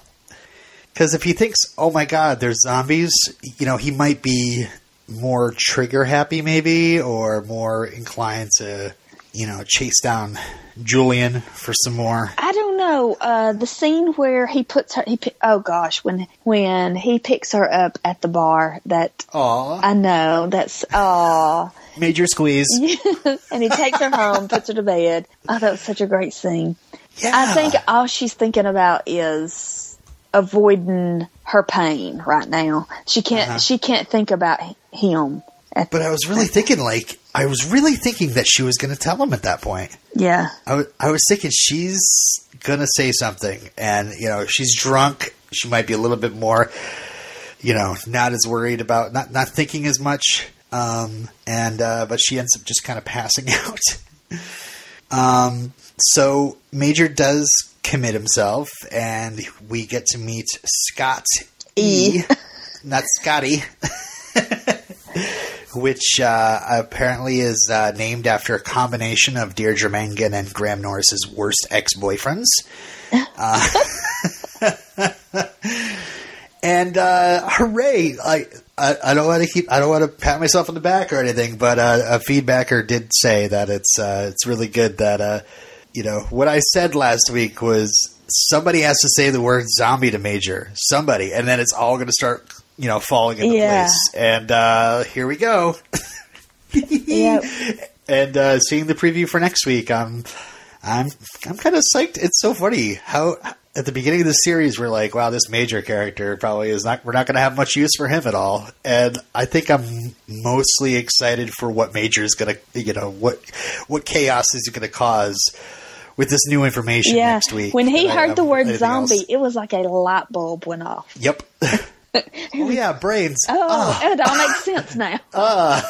Because if he thinks, oh my god, there's zombies, you know, he might be more trigger happy, maybe, or more inclined to, you know, chase down Julien for some more. I don't know. Uh, the scene where he puts her, he oh gosh, when when he picks her up at the bar, that Aw, I know that's oh, Major squeeze. (laughs) and he takes her home, puts her to bed. Oh, that was such a great scene. Yeah, I think all she's thinking about is avoiding her pain right now. She can't. Uh-huh. She can't think about him. But I was really thinking, like, I was really thinking that she was going to tell him at that point. yeah, I wa- I was thinking she's gonna say something, and you know she's drunk. She might be a little bit more, you know, not as worried about not not thinking as much. Um, and uh, but she ends up just kind of passing (laughs) out. um, so Major does commit himself, and we get to meet Scott E, not Scotty. (laughs) which uh, apparently is uh, named after a combination of Deirdre Mangan and Graham Norris's worst ex boyfriends. (laughs) Uh, (laughs) and uh, hooray! I, I I don't want to keep I don't want to pat myself on the back or anything, but uh, a feedbacker did say that it's uh, it's really good that uh, you know what I said last week was somebody has to say the word zombie to Major somebody, and then it's all going to start you know falling into Yeah. place. And uh, here we go. Yep. (laughs) And uh, seeing the preview for next week, I'm I'm I'm kind of psyched. It's so funny how at the beginning of the series we're like, wow, this major character probably is not. We're not going to have much use for him at all. And I think I'm mostly excited for what Major is going to, you know, what what chaos is going to cause with this new information yeah. next week. When he heard the word anything else. zombie, it was like a light bulb went off. Yep. (laughs) oh yeah, (laughs) brains. Oh, it all makes sense now. (laughs)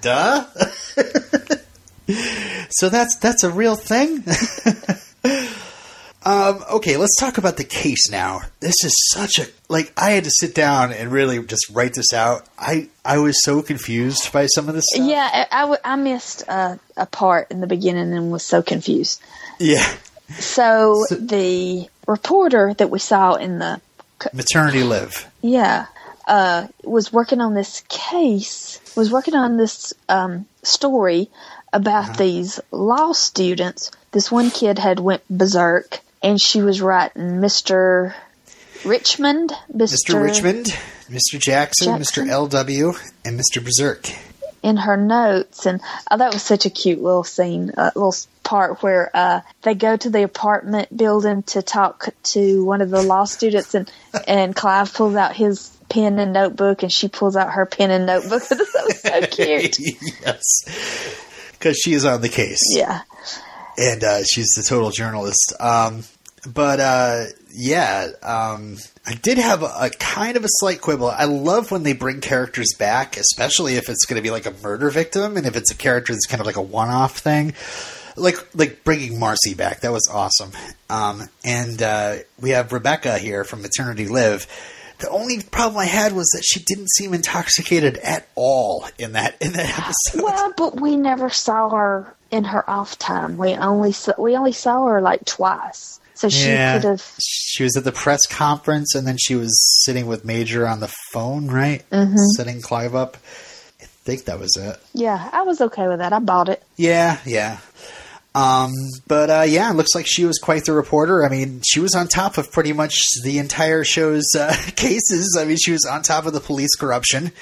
Duh. (laughs) so that's that's a real thing. um, okay, let's talk about the case now. This is such a like I had to sit down and really just write this out. I I was so confused by some of this stuff. Yeah, I missed uh, a part in the beginning and was so confused. Yeah. So, So- the reporter that we saw in the Maternity Liv. Yeah uh, was working on this case, was working on this um, story about these law students. This one kid had went berserk, and she was writing Mister Richmond, Mr. Richmond, Mr. Jackson, Jackson. Mr. LW, and Mr. Berserk. In her notes, and oh, that was such a cute little scene, a little part where uh, they go to the apartment building to talk to one of the law students, and and Clive pulls out his pen and notebook, and she pulls out her pen and notebook. (laughs) that was so cute. (laughs) yes, because she is on the case. Yeah. and uh, she's the total journalist. Um, but uh, yeah, um, I did have a, a kind of a slight quibble. I love when they bring characters back, especially if it's going to be like a murder victim, and if it's a character that's kind of like a one-off thing. Like like bringing Marcy back, that was awesome. Um, and uh, we have Rebecca here from Maternity Liv. The only problem I had was that she didn't seem intoxicated at all in that in that episode. Well, but we never saw her in her off time. We only saw, we only saw her like twice, so she Yeah. could have. she was at the press conference and then she was sitting with Major on the phone, right? Mm-hmm. Setting Clive up. I think that was it. Yeah, I was okay with that. I bought it. Yeah, yeah. Um, but uh, yeah, it looks like she was quite the reporter. I mean, she was on top of pretty much the entire show's uh, (laughs) cases. I mean, she was on top of the police corruption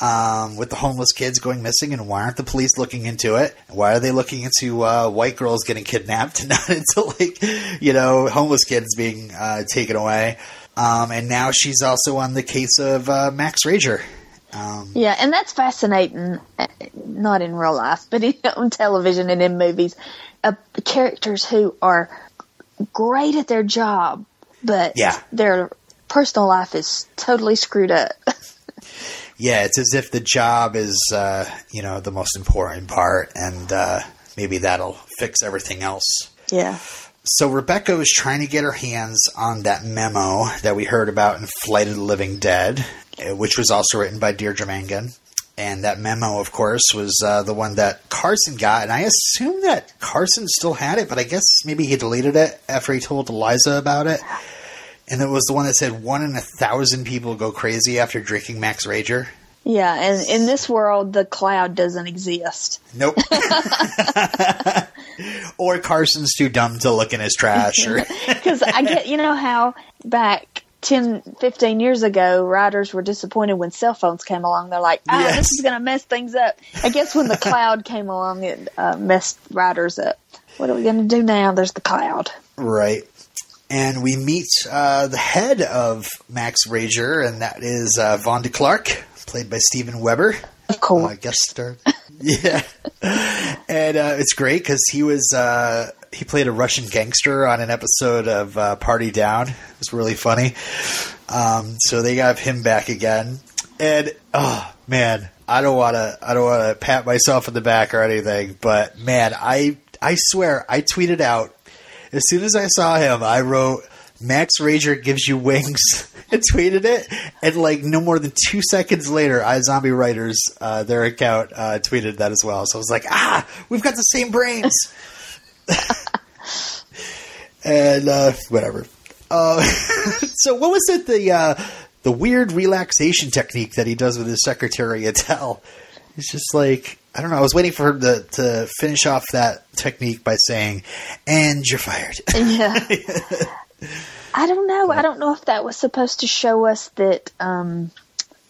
um, with the homeless kids going missing, and why aren't the police looking into it? Why are they looking into uh, white girls getting kidnapped, (laughs) and not into like you know homeless kids being uh, taken away? Um, and now she's also on the case of uh, Max Rager. Um, Yeah, and that's fascinating. uh, Not in real life, but in, (laughs) on television and in movies, uh, characters who are great at their job, but Yeah. their personal life is totally screwed up. (laughs) Yeah, it's as if the job is, uh, you know, the most important part, and uh, maybe that'll fix everything else. yeah. So Rebecca was trying to get her hands on that memo that we heard about in Flight of the Living Dead, uh, which was also written by Deirdre Mangan. And that memo, of course, was uh, the one that Carson got. And I assume that Carson still had it, but I guess maybe he deleted it after he told Eliza about it. And it was the one that said one in a thousand people go crazy after drinking Max Rager. Yeah, and in this world, the cloud doesn't exist. Nope. (laughs) or Carson's too dumb to look in his trash. Or (laughs) Because I get, you know how back 10, 15 years ago, riders were disappointed when cell phones came along. They're like, ah, Yes. this is going to mess things up. I guess when the (laughs) cloud came along, it uh, messed riders up. What are we going to do now? There's the cloud. right. And we meet uh, the head of Max Rager, and that is uh, Vaughn Du Clark, played by Steven Weber. Of course. Uh, guest star. (laughs) yeah. And uh, it's great because he was uh, he played a Russian gangster on an episode of uh, Party Down. It was really funny. Um, so they got him back again, and oh man, I don't want to I don't want to pat myself in the back or anything, but man, I I swear I tweeted out as soon as I saw him, I wrote Max Rager gives you wings (laughs) and tweeted it, and like no more than two seconds later, iZombie writers uh, their account uh, tweeted that as well. So I was like, ah, we've got the same brains. (laughs) (laughs) and uh, whatever. Uh, (laughs) so what was it the uh, the weird relaxation technique that he does with his secretary Adele? It's just like I don't know. I was waiting for her to, to finish off that technique by saying, "And you're fired." (laughs) Yeah. I don't know. I don't know if that was supposed to show us that um,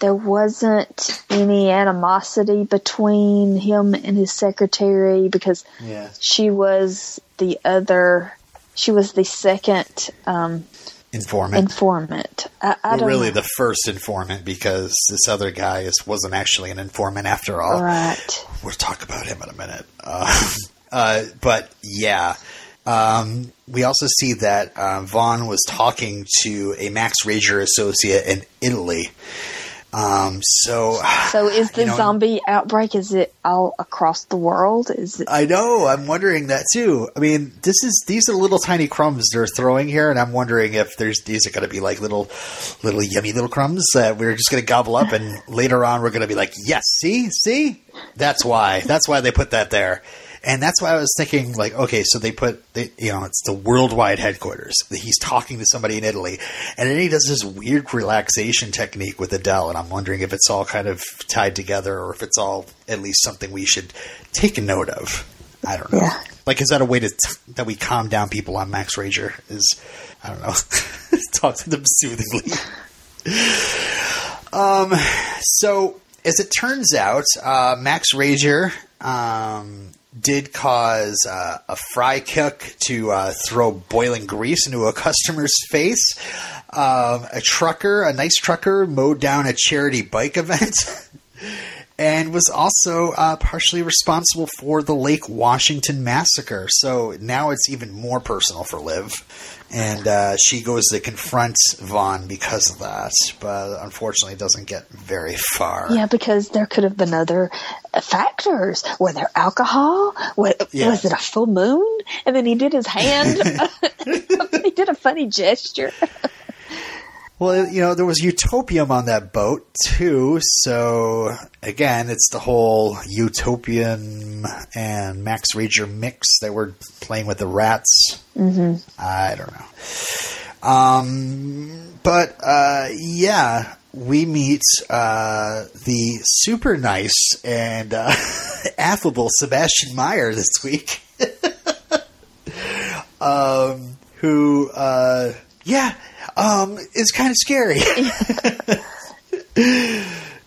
there wasn't any animosity between him and his secretary because yeah, she was the other. She was the second um, informant. informant. I, I Well, don't really, know. the first informant because this other guy is, wasn't actually an informant after all. right. We'll talk about him in a minute. Uh, (laughs) uh, but yeah, um, we also see that uh, Vaughn was talking to a Max Rager associate in Italy. Um, so, So is (sighs) the you know, zombie outbreak? Is it all across the world? Is it? I know. I'm wondering that too. I mean, this is these are little tiny crumbs they're throwing here, and I'm wondering if there's these are going to be like little, little yummy little crumbs that we're just going to gobble up, and (laughs) later on we're going to be like, yes, see, see, that's why, that's why they put that there, and that's why I was thinking like, okay, so they put, they, you know, it's the worldwide headquarters. He's talking to somebody in Italy, and then he does this weird relaxation technique with Adele, and I'm wondering if it's all kind of tied together, or if it's all at least something we should take a note of. I don't know. Yeah. Like, is that a way to that we calm down people on Max Rager? Is I don't know, (laughs) talk to them soothingly. um. So, as it turns out, uh, Max Rager um, did cause uh, a fry cook to uh, throw boiling grease into a (laughs) customer's face. Um, a trucker, a nice trucker, mowed down a charity bike (laughs) event. and was also uh, partially responsible for the Lake Washington massacre. So now it's even more personal for Liv, and uh, she goes to confront Vaughn because of that, but unfortunately doesn't get very far. Yeah, because there could have been other factors. Were there alcohol? Was, Yeah. was it a full moon? And then he did his hand. (laughs) (laughs) he did a funny gesture. Well, you know, there was utopium on that boat too. So again, it's the whole utopium and Max Rager mix that we're playing with the rats. Mm-hmm. I don't know. Um, but uh, yeah, we meet uh, the super nice and uh, (laughs) affable Sebastian Meyer this week. (laughs) um, who, uh, yeah, um, is kind of scary. (laughs)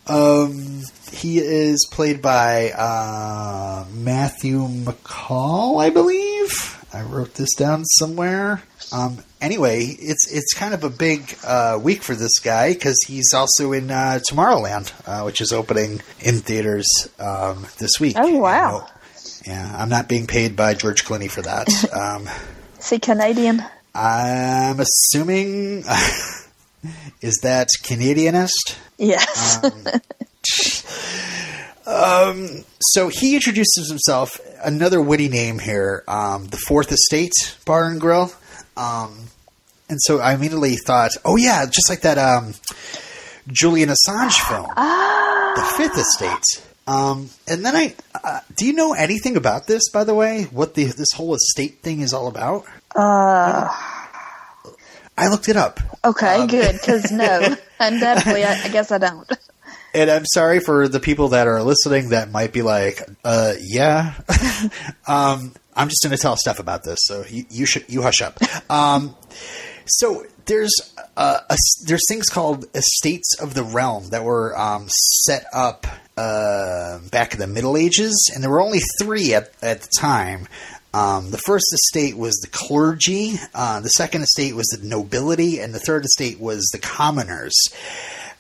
um, he is played by uh, Matthew MacCaull, I believe. I wrote this down somewhere. Um, anyway, it's it's kind of a big uh, week for this guy because he's also in uh, Tomorrowland, uh, which is opening in theaters um, this week. Oh, wow. Yeah, I'm not being paid by George Clooney for that. (laughs) Um, See, Canadian. I'm assuming. (laughs) is that Canadianist? Yes. Um, so he introduces himself. Another witty name here, um, the Fourth Estate Bar and Grill. Um, and so I immediately thought, oh yeah, just like that um, Julian Assange film, (gasps) The Fifth Estate. Um, and then I, uh, do you know anything about this? By the way, what the this whole estate thing is all about? Uh, I looked it up. okay, good. Because no, (laughs) undoubtedly, I, I guess I don't. And I'm sorry for the people that are listening that might be like, uh, yeah. (laughs) um, I'm just going to tell stuff about this, so you, you should you hush up. Um, so there's uh, a, there's things called estates of the realm that were um, set up uh, back in the Middle Ages, and there were only three at at the time. Um, the first estate was the clergy, uh, the second estate was the nobility, and the third estate was the commoners.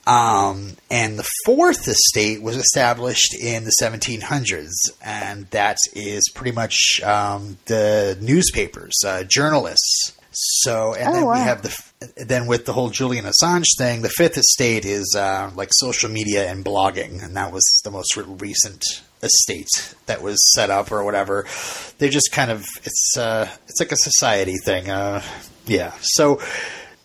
Um, and the fourth estate was established in the 1700s, and that is pretty much um, the newspapers, uh, journalists. So, and Oh, then we have the then with the whole Julian Assange thing, the fifth estate is uh, like social media and blogging, and that was the most recent estate that was set up or whatever. They just kind of it's uh, it's like a society thing. Uh, yeah, so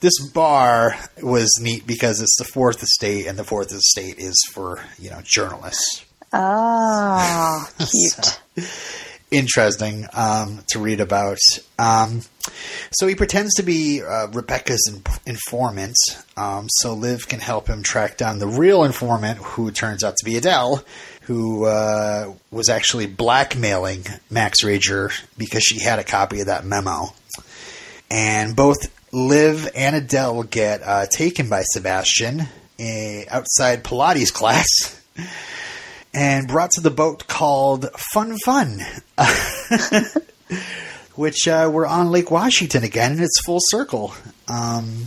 this bar was neat because it's the fourth estate, and the fourth estate is for you know journalists. Oh, (laughs) cute. Interesting um, to read about. Um, so he pretends to be uh, Rebecca's in- informant, um, so Liv can help him track down the real informant, who turns out to be Adele, who uh, was actually blackmailing Max Rager because she had a copy of that memo. And both Liv and Adele get uh, taken by Sebastian uh, outside Pilates class (laughs) and brought to the boat called Fun Fun, (laughs) which uh, we're on Lake Washington again, and it's full circle. Um,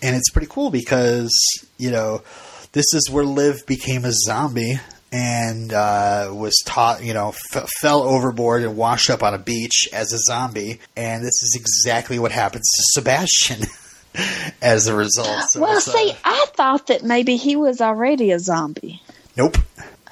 and it's pretty cool because, you know, this is where Liv became a zombie and uh, was taught, you know, f- fell overboard and washed up on a beach as a zombie. And this is exactly what happens to Sebastian (laughs) as a result. So Well, uh, see, I thought that maybe he was already a zombie. nope.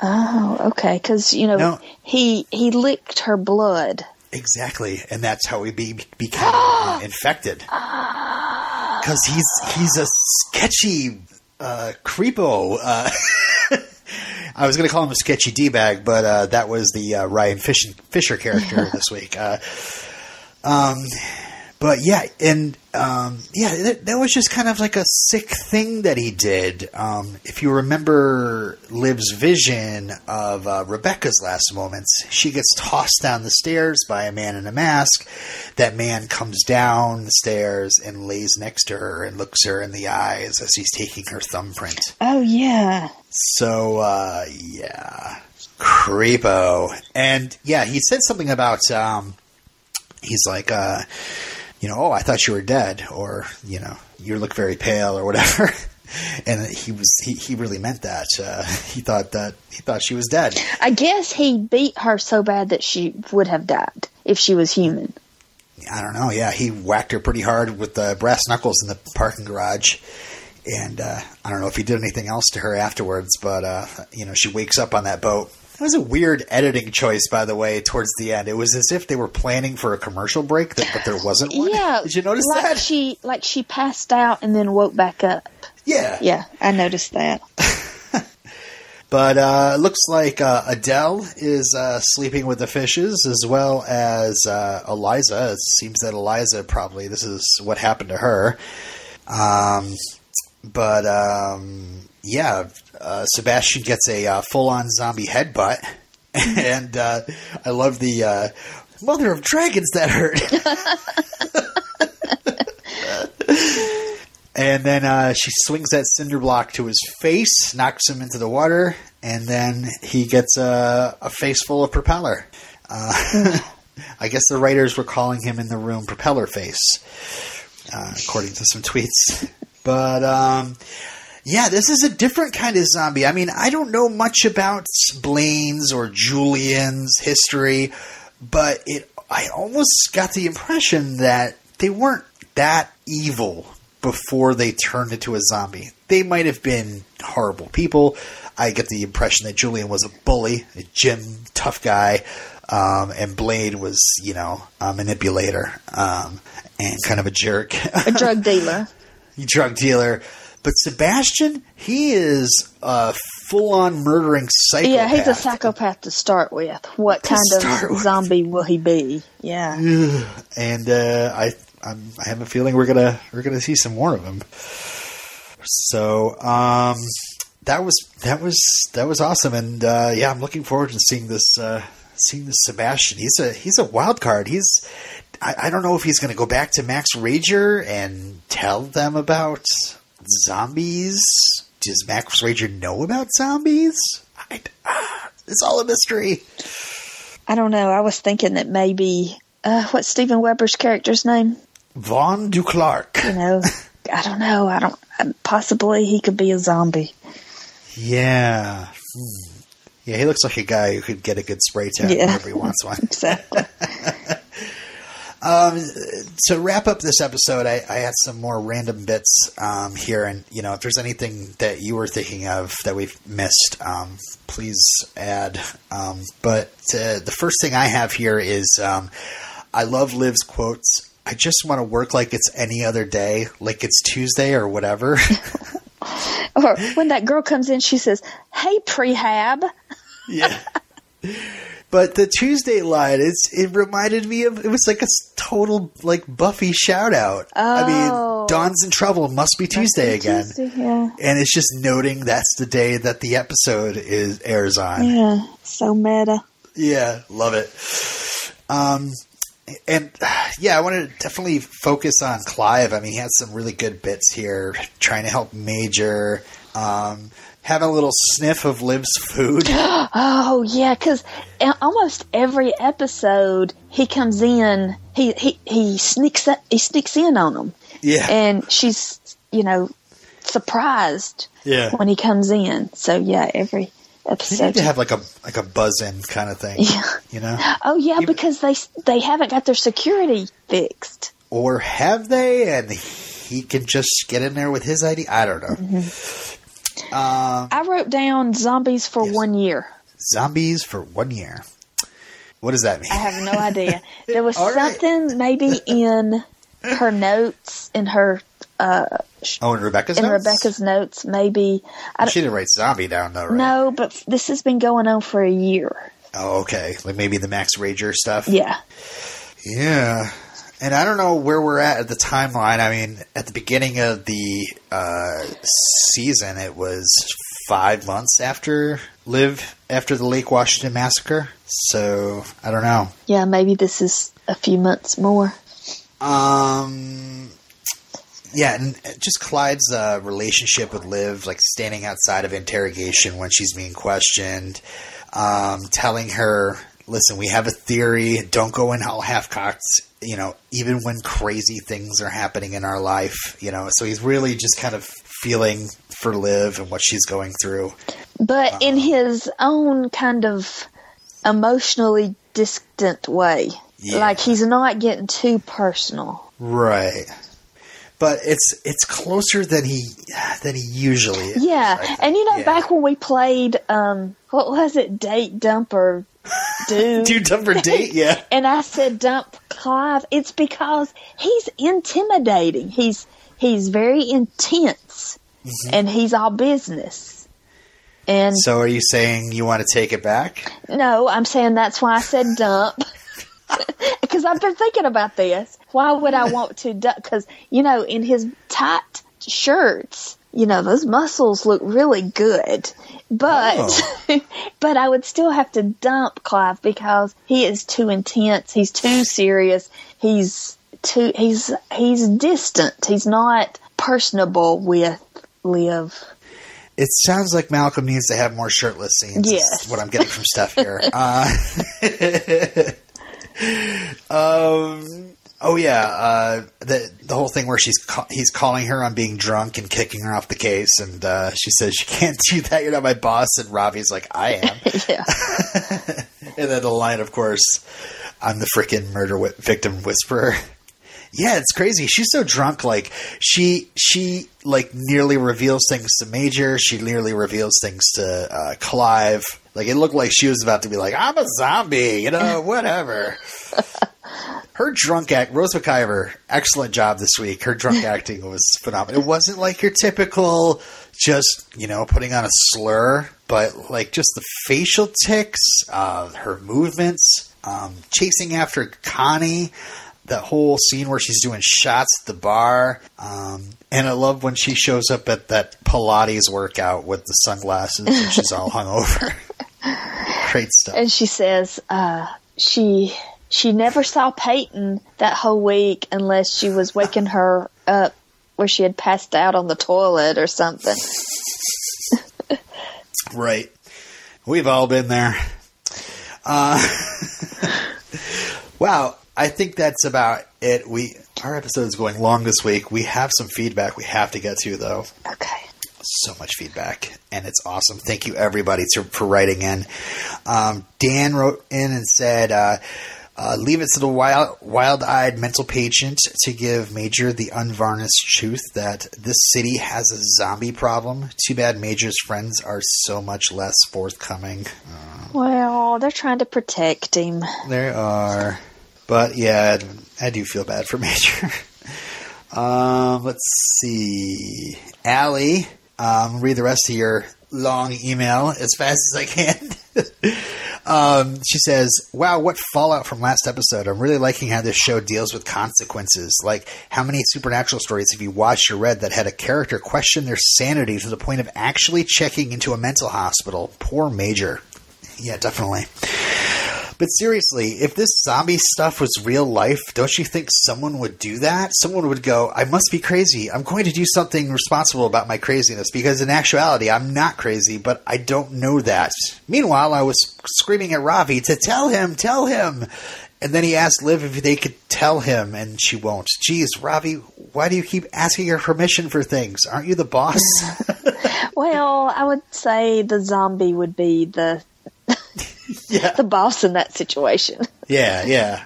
Oh, okay. Because you know No. he he licked her blood. Exactly, and that's how he be, became uh, (gasps) infected. Because he's he's a sketchy uh, creepo. (laughs) I was going to call him a sketchy d bag, but uh, that was the uh, Ryan Fish, Fisher character (laughs) this week. Uh, um, but yeah, and um, yeah, that, that was just kind of like a sick thing that he did. Um, if you remember Liv's vision of uh, Rebecca's last moments, she gets tossed down the stairs by a man in a mask. That man comes down the stairs and lays next to her and looks her in the eyes as he's taking her thumbprint. Oh yeah. So, uh, yeah. Creepo. And, yeah, he said something about, um, he's like, uh, you know, oh, I thought you were dead, or you know, you look very pale, or whatever. (laughs) and he was he, he really meant that. Uh, he thought that he thought she was dead. I guess he beat her so bad that she would have died if she was human. I don't know. Yeah, he whacked her pretty hard with the brass knuckles in the parking garage. And uh, I don't know if he did anything else to her afterwards, but uh, you know, she wakes up on that boat. It was a weird editing choice, by the way. Towards the end, it was as if they were planning for a commercial break, but there wasn't one. Yeah, did you notice like that? She like she passed out and then woke back up. yeah, Yeah, I noticed that. (laughs) But uh, it looks like uh, Adele is uh, sleeping with the fishes as well as uh, Eliza. It seems that Eliza probably this is what happened to her. Um, but um, yeah, uh, Sebastian gets a uh, full-on zombie headbutt, (laughs) and uh, I love the uh, mother of dragons that hurt. (laughs) And then uh, she swings that cinder block to his face, knocks him into the water, and then he gets a, a face full of propeller. Uh, (laughs) I guess the writers were calling him in the room Propeller Face, uh, according to some tweets. But um, yeah, this is a different kind of zombie. I mean, I don't know much about Blaine's or Julien's history, but it I almost got the impression that they weren't that evil before they turned into a zombie. They might have been horrible people. I get the impression that Julien was a bully, a gym tough guy, um, and Blaine was, you know, a manipulator um, and kind of a jerk. A drug (laughs) dealer. Drug dealer. But Sebastian, he is a full on murdering psychopath. Yeah, he's a psychopath to start with. What kind start of with. zombie will he be? Yeah. and uh, I I'm, I have a feeling we're gonna we're gonna see some more of him. So um, that was that was that was awesome, and uh, yeah, I'm looking forward to seeing this uh, seeing this Sebastian. He's a he's a wild card. He's I, I don't know if he's going to go back to Max Rager and tell them about zombies. Does Max Rager know about zombies? I, ah, it's all a mystery. I don't know. I was thinking that maybe uh, what's Steven Weber's character's name? Vaughn Du Clark. You know, I don't know. I don't. Possibly he could be a zombie. Yeah. Hmm. Yeah, he looks like a guy who could get a good spray tan Yeah. whenever he wants one. Exactly. (laughs) Um, to wrap up this episode, I, I had some more random bits um, here, and you know, if there's anything that you were thinking of that we've missed, um, please add. Um, but uh, the first thing I have here is um, I love Liv's quotes. I just want to work like it's any other day, like it's Tuesday or whatever. (laughs) or when that girl comes in, she says, "Hey, prehab." Yeah. (laughs) But the Tuesday line, it's it reminded me of it was like a total like Buffy shout out. I Oh. mean, Dawn's in trouble, must be Tuesday again. Tuesday, yeah. And it's just noting that's the day that the episode is airs on. Yeah. So meta. Yeah, love it. Um, and yeah, I want to definitely focus on Clive. I mean, he had some really good bits here, trying to help Major. Um, having a little sniff of Liv's food. (gasps) Oh yeah, because almost every episode he comes in, he he he sneaks up, he sneaks in on them, Yeah, and she's you know surprised yeah. when he comes in. So yeah, every They episode. need to have like a like a buzz in kind of thing, yeah. you know? Oh yeah, Even- because they they haven't got their security fixed. Or have they? And he can just get in there with his ID. I don't know. Mm-hmm. Um, I wrote down zombies for Yes. one year. zombies for one year. What does that mean? I have no idea. There was (laughs) All right. something maybe in her notes, in her uh, oh, in Rebecca's in notes? Rebecca's notes, maybe. I She didn't write zombie down though, right? No, but this has been going on for a year. Oh, okay. Like maybe the Max Rager stuff. Yeah. Yeah. And I don't know where we're at at the timeline. I mean, at the beginning of the uh, season, it was five months after Live after the Lake Washington massacre. So I don't know. Yeah, maybe this is a few months more. Um, yeah, and just Clive's uh, relationship with Liv, like standing outside of interrogation when she's being questioned, um, telling her listen, we have a theory. Don't go in all half cocked. You know, even when crazy things are happening in our life. You know, so he's really just kind of feeling for Liv and what she's going through. But in his own kind of emotionally distant way. Yeah. Like he's not getting too personal. Right. But it's it's closer than he than he usually is. Yeah. And you know, Yeah. back when we played um what was it, date dump or do do dumper date, yeah. (laughs) and I said dump Clive, it's because he's intimidating. He's he's very intense Mm-hmm. and he's all business. And So are you saying you want to take it back? no, I'm saying that's why I said dump. (laughs) Because I've been thinking about this. Why would I want to dump? Because, you know, in his tight shirts, you know, those muscles look really good. But, Oh. (laughs) but I would still have to dump Clive because he is too intense. He's too serious. He's too, he's, he's distant. He's not personable with Liv. It sounds like Malcolm needs to have more shirtless scenes. Yes. what I'm getting from Steph here. (laughs) Uh, (laughs) um, oh yeah, uh, the the whole thing where she's ca- he's calling her on being drunk and kicking her off the case, and uh, she says, "You can't do that. You're not my boss." And Robbie's like, "I am." (laughs) Yeah. (laughs) and then the line, of course, I'm the freaking murder wi- victim whisperer. (laughs) Yeah, it's crazy. She's so drunk. Like she, she like nearly reveals things to Major. She nearly reveals things to uh, Clive. Like it looked like she was about to be like, "I'm a zombie," you know, whatever. Her drunk act, Rose McIver, excellent job this week. Her drunk (laughs) acting was phenomenal. It wasn't like your typical, just you know, putting on a slur, but like just the facial tics, uh, her movements, um, chasing after Connie that whole scene where she's doing shots at the bar. Um, and I love when she shows up at that Pilates workout with the sunglasses and she's all (laughs) hungover. Great stuff. and she says uh, she she never saw Peyton that whole week unless she was waking her up where she had passed out on the toilet or something. (laughs) Right. We've all been there. Uh, (laughs) wow. I think that's about it. We our episode is going long this week. We have some feedback we have to get to though. Okay. so much feedback, and it's awesome. Thank you, everybody, to, for writing in. Um, Dan wrote in and said, uh, uh, "Leave it to the wild, wild-eyed mental patient to give Major the unvarnished truth that this city has a zombie problem. Too bad Major's friends are so much less forthcoming. Well, they're trying to protect him. There are, but yeah, I do feel bad for (laughs) Major." Um, let's see. Allie, um, read the rest of your long email as fast as I can. (laughs) um, she says, Wow, what fallout from last episode. I'm really liking how this show deals with consequences. Like, how many supernatural stories have you watched or read that had a character question their sanity to the point of actually checking into a mental hospital? Poor Major. Yeah, definitely. But seriously, if this zombie stuff was real life, don't you think someone would do that? Someone would go, I must be crazy. I'm going to do something responsible about my craziness because in actuality, I'm not crazy, but I don't know that. Meanwhile, I was screaming at Ravi to tell him, tell him. And then he asked Liv if they could tell him, and she won't. Geez, Ravi, why do you keep asking her permission for things? Aren't you the boss? (laughs) Well, I would say the zombie would be the yeah. the boss in that situation. (laughs) Yeah, yeah.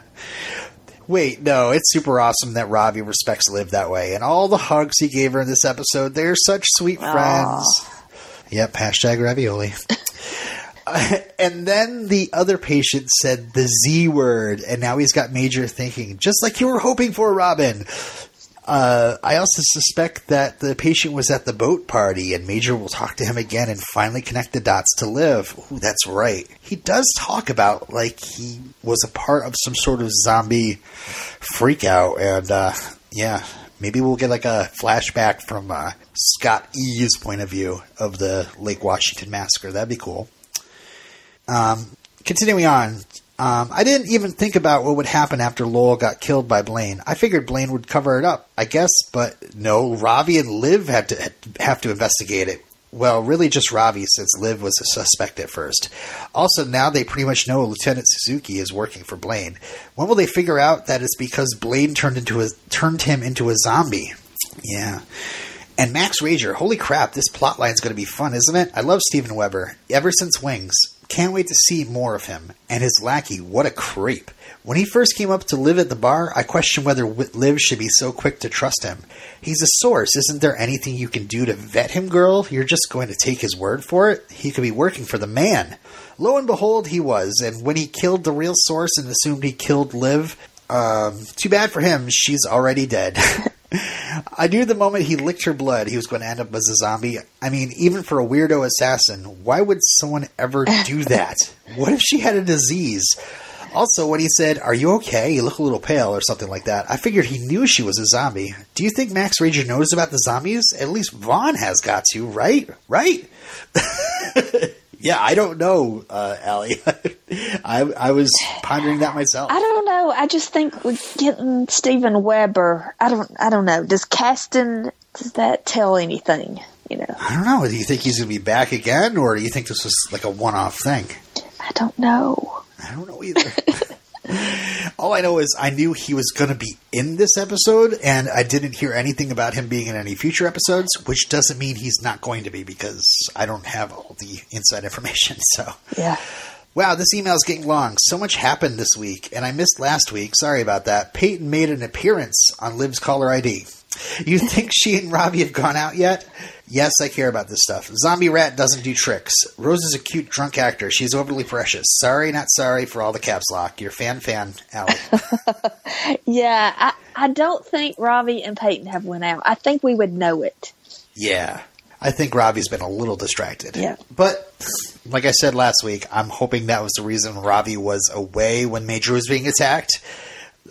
Wait, no, it's super awesome that Ravi respects Liv that way. And all the hugs he gave her in this episode, they're such sweet friends. Yep, hashtag ravioli. Uh, (laughs) and then the other patient said the Z word, and now he's got Major thinking, just like you were hoping for, Robin. Uh, I also suspect that the patient was at the boat party, and Major will talk to him again and finally connect the dots to Liv. Ooh, that's right. He does talk about like he was a part of some sort of zombie freakout, and uh, yeah, maybe we'll get like a flashback from uh, Scott E.'s point of view of the Lake Washington massacre. That'd be cool. Um, continuing on, um, I didn't even think about what would happen after Lowell got killed by Blaine. I figured Blaine would cover it up, I guess, but no. Ravi and Liv had to have to investigate it. Well, really just Ravi, since Liv was a suspect at first. Also, now they pretty much know Lieutenant Suzuki is working for Blaine. When will they figure out that it's because Blaine turned into a turned him into a zombie? Yeah. And Max Rager, holy crap, this plotline is going to be fun, isn't it? I love Steven Weber, ever since Wings. Can't wait to see more of him. And his lackey, what a creep. When he first came up to Liv at the bar, I questioned whether Liv should be so quick to trust him. He's a source. Isn't there anything you can do to vet him, girl? You're just going to take his word for it? He could be working for the man. Lo and behold, he was. And when he killed the real source and assumed he killed Liv, um, too bad for him. She's already dead. (laughs) I knew the moment he licked her blood, he was going to end up as a zombie. I mean, even for a weirdo assassin, why would someone ever do (laughs) that? what if she had a disease? Also, when he said, Are you okay? You look a little pale, or something like that, I figured he knew she was a zombie. Do you think Max Rager knows about the zombies? At least Vaughn has got to, right? Right? (laughs) yeah, I don't know, uh, Allie. (laughs) I, I was pondering that myself. I don't know. I just think with getting Steven Weber, I don't, I don't know. Does casting does that tell anything? You know, I don't know. Do you think he's going to be back again, or do you think this was like a one-off thing? I don't know. I don't know either. (laughs) (laughs) All I know is I knew he was going to be in this episode, and I didn't hear anything about him being in any future episodes, which doesn't mean he's not going to be because I don't have all the (laughs) inside information. So, Yeah. wow, this email is getting long. So much happened this week, and I missed last week. Sorry about that. Peyton made an appearance on Liv's caller ID. You think she and Robbie have gone out yet? Yes, I care about this stuff. Zombie Rat doesn't do tricks. Rose is a cute drunk actor. She's overly precious. Sorry, not sorry for all the caps lock. Your fan, fan, Allie. (laughs) Yeah, I, I don't think Robbie and Peyton have went out. I think we would know it. yeah. I think Robbie's been a little distracted. Yeah. But, like I said last week, I'm hoping that was the reason Robbie was away when Major was being attacked,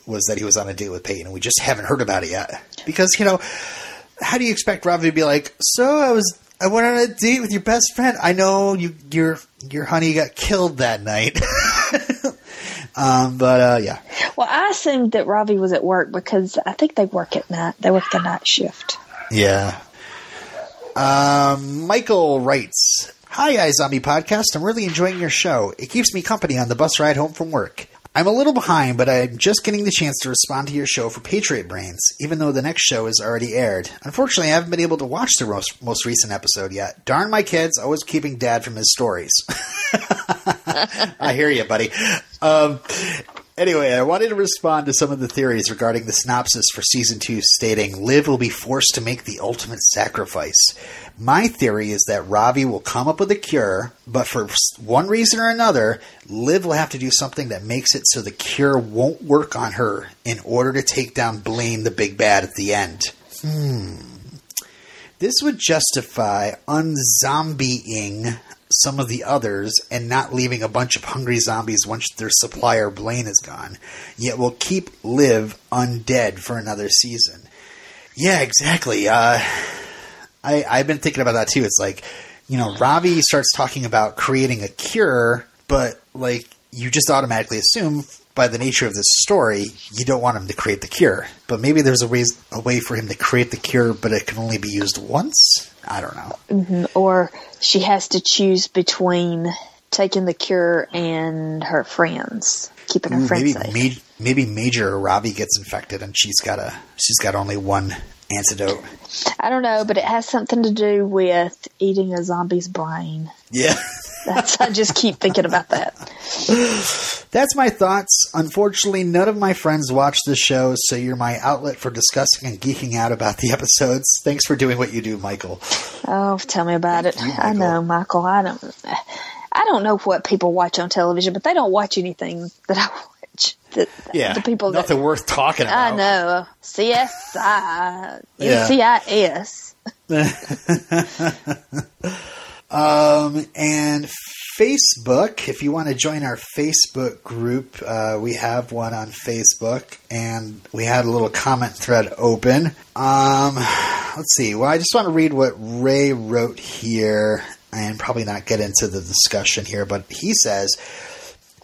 was that he was on a date with Peyton, and we just haven't heard about it yet. Because, you know, how do you expect Robbie to be like, so I was I went on a date with your best friend. I know you your your honey got killed that night. (laughs) um, but uh, yeah. Well, I assumed that Ravi was at work because I think they work at night. They work the night shift. Yeah. Um, Michael writes, Hi, iZombie Podcast. I'm really enjoying your show. It keeps me company on the bus ride home from work. I'm a little behind, but I'm just getting the chance to respond to your show for Patriot Brains, even though the next show is already aired. Unfortunately, I haven't been able to watch the most, most recent episode yet. Darn my kids, always keeping dad from his stories. (laughs) I hear you, buddy. Um, Anyway, I wanted to respond to some of the theories regarding the synopsis for season two, stating Liv will be forced to make the ultimate sacrifice. My theory is that Ravi will come up with a cure, but for one reason or another, Liv will have to do something that makes it so the cure won't work on her in order to take down Blaine the big bad at the end. Hmm. This would justify unzombieing some of the others and not leaving a bunch of hungry zombies once their supplier Blaine is gone. Yet will keep Liv undead for another season. Yeah, exactly. Uh, I I've been thinking about that too. It's like, you know, Ravi starts talking about creating a cure, but like you just automatically assume by the nature of this story, you don't want him to create the cure. But maybe there's a way a way for him to create the cure, but it can only be used once. I don't know. Mm-hmm. Or she has to choose between taking the cure and her friends, keeping her Ooh, friends maybe safe. ma- maybe Major Robbie gets infected and she's got a she's got only one antidote. I don't know, but it has something to do with eating a zombie's brain. Yeah. (laughs) That's I just keep thinking about that. That's my thoughts. Unfortunately, none of my friends watch this show, so you're my outlet for discussing and geeking out about the (laughs) episodes. Thanks for doing what you do, Michael. Oh, tell me about it. you, I know, Michael. I don't. I don't know what people watch on television, but they don't watch anything that I watch. The, Yeah. the people that nothing worth talking about. I know (laughs) CSI, Yeah. NCIS. (laughs) Um, and Facebook, if you want to join our Facebook group, uh, we have one on Facebook, and we had a little comment thread open. Um, let's see. Well, I just want to read what Ray wrote here, and probably not get into the discussion here, but he says.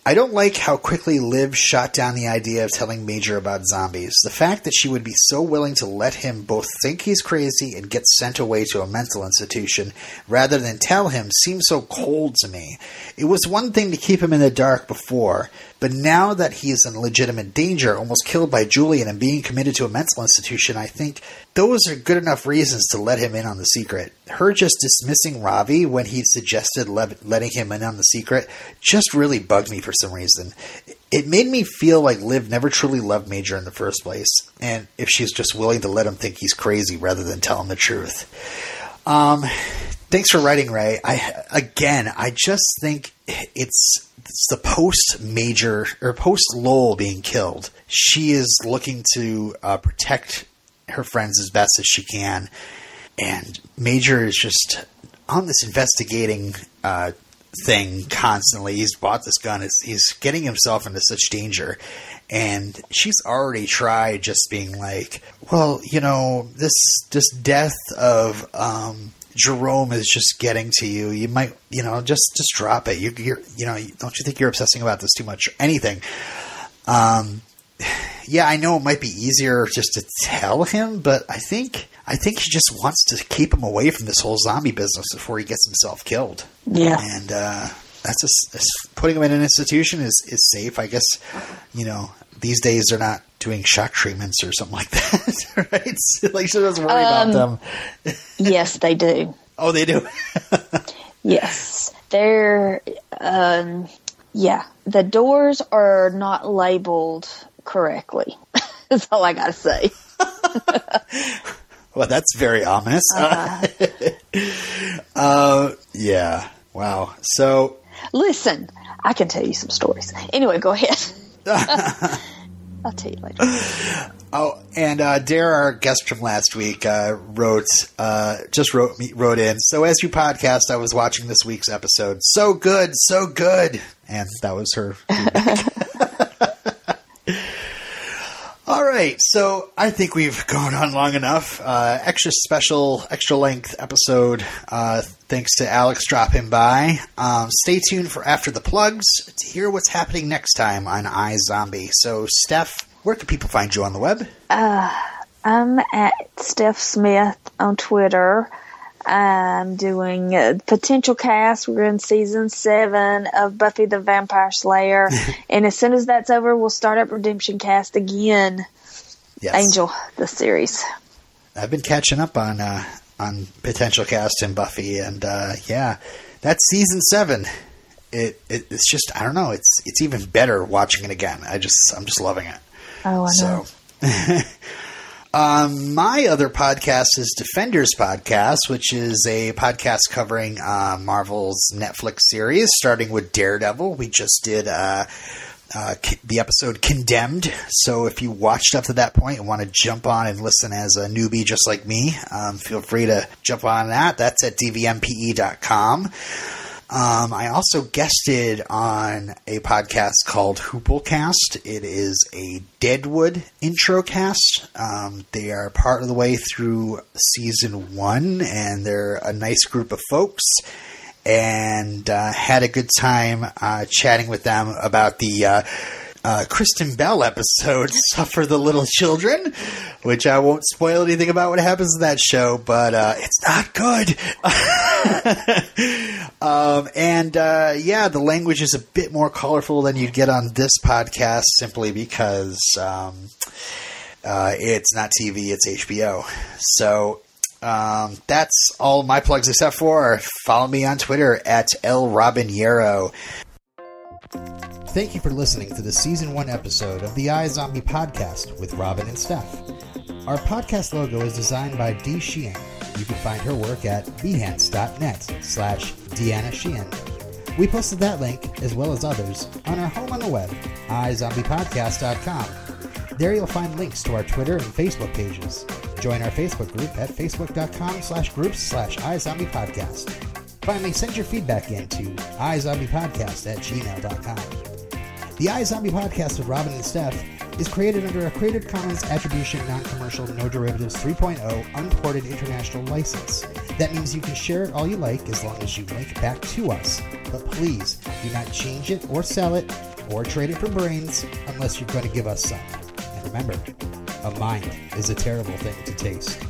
I don't like how quickly Liv shot down the idea of telling Major about zombies. The fact that she would be so willing to let him both think he's crazy and get sent away to a mental institution rather than tell him seems so cold to me. It was one thing to keep him in the dark before, but now that he's in legitimate danger, almost killed by Julien and being committed to a mental institution, I think those are good enough reasons to let him in on the secret. Her just dismissing Ravi when he suggested le- letting him in on the secret just really bugged me for some reason. It made me feel like Liv never truly loved Major in the first place, and if she's just willing to let him think he's crazy rather than tell him the truth. Um, thanks for writing, Ray. I again, I just think it's it's the post Major or post Lowell being killed. She is looking to uh, protect her friends as best as she can, and Major is just on this investigating uh, thing constantly. He's bought this gun. It's, he's getting himself into such danger. And she's already tried just being like, well, you know, this this death of um, Jerome is just getting to you. You might, you know, just just drop it. You, you're, you know, don't you think you're obsessing about this too much? Anything. Um, yeah, I know it might be easier just to tell him, but I think I think he just wants to keep him away from this whole zombie business before he gets himself killed. Yeah. And uh, that's just putting him in an institution is, is safe. I guess, you know, these days they're not doing shock treatments or something like that, (laughs) right? like she doesn't worry Um, about them. yes, they do. (laughs) Oh, they do. Yes, they're. Um, yeah, the doors are not labeled correctly. (laughs) That's all I gotta say. well, that's very ominous. Uh-huh. Uh, yeah. Wow. So Listen, I can tell you some stories. Anyway, go ahead. I'll tell you later. (laughs) Oh, and uh, Dare, our guest from last week, uh, wrote uh, just wrote me wrote in. So as you podcast, I was watching this week's episode. So good, so good, and that was her. (laughs) All right, so I think we've (laughs) gone on long enough. Uh, extra special, extra length episode. Uh, thanks to Aleks dropping by. Um, stay tuned for after the plugs to hear what's happening next time on iZombie. So, Steph, where can people find you on the web? Uh, I'm at Steph Smith on Twitter. I'm doing a potential cast. We're in season seven of Buffy the Vampire Slayer, (laughs) and as soon as that's over, we'll start up Redemption Cast again. Yes. Angel, the series. I've been catching up on uh, on potential cast in Buffy, and uh, yeah, that's season seven. It, it it's just I don't know. It's it's even better watching it again. I just I'm just loving it. Oh, I know. (laughs) Um, my other podcast is Defenders Podcast, which is a podcast covering uh, Marvel's Netflix series, starting with Daredevil. We just did uh, uh, the episode Condemned. So, if you watched up to that point and want to jump on and listen as a newbie just like me, um, feel free to jump on that. That's at dvmpe.com. Um, I also guested on a podcast called Hooplecast. It is a Deadwood intro cast. Um, they are part of the way through season one, and they're a nice group of folks. And uh, had a good time uh, chatting with them about the uh, Kristen Bell episode, (laughs) Suffer the Little Children, which I won't spoil anything about what happens in that show, but uh, it's not good. (laughs) um, and uh, yeah, the language is a bit more colorful than you'd get on this podcast simply because um, uh, it's not TV, it's HBO. So um, that's all my plugs except for follow me on Twitter at L Robinero. Thank you for listening to the season one episode of the iZombie podcast with Robin and Steph. Our podcast logo is designed by Dee Sheehan. You can find her work at behance.net slash Deanna Sheehan. We posted that link, as well as others, on our home on the web, iZombiePodcast.com. There you'll find links to our Twitter and Facebook pages. Join our Facebook group at facebook.com slash groups slash iZombiePodcast. Finally, send your feedback in to iZombiePodcast at gmail.com. The iZombie podcast with Robin and Steph is created under a Creative Commons Attribution Non-Commercial No Derivatives 3.0 Unported International License. That means you can share it all you like as long as you link back to us. But please do not change it or sell it or trade it for brains unless you're going to give us some. And remember, a mind is a terrible thing to taste.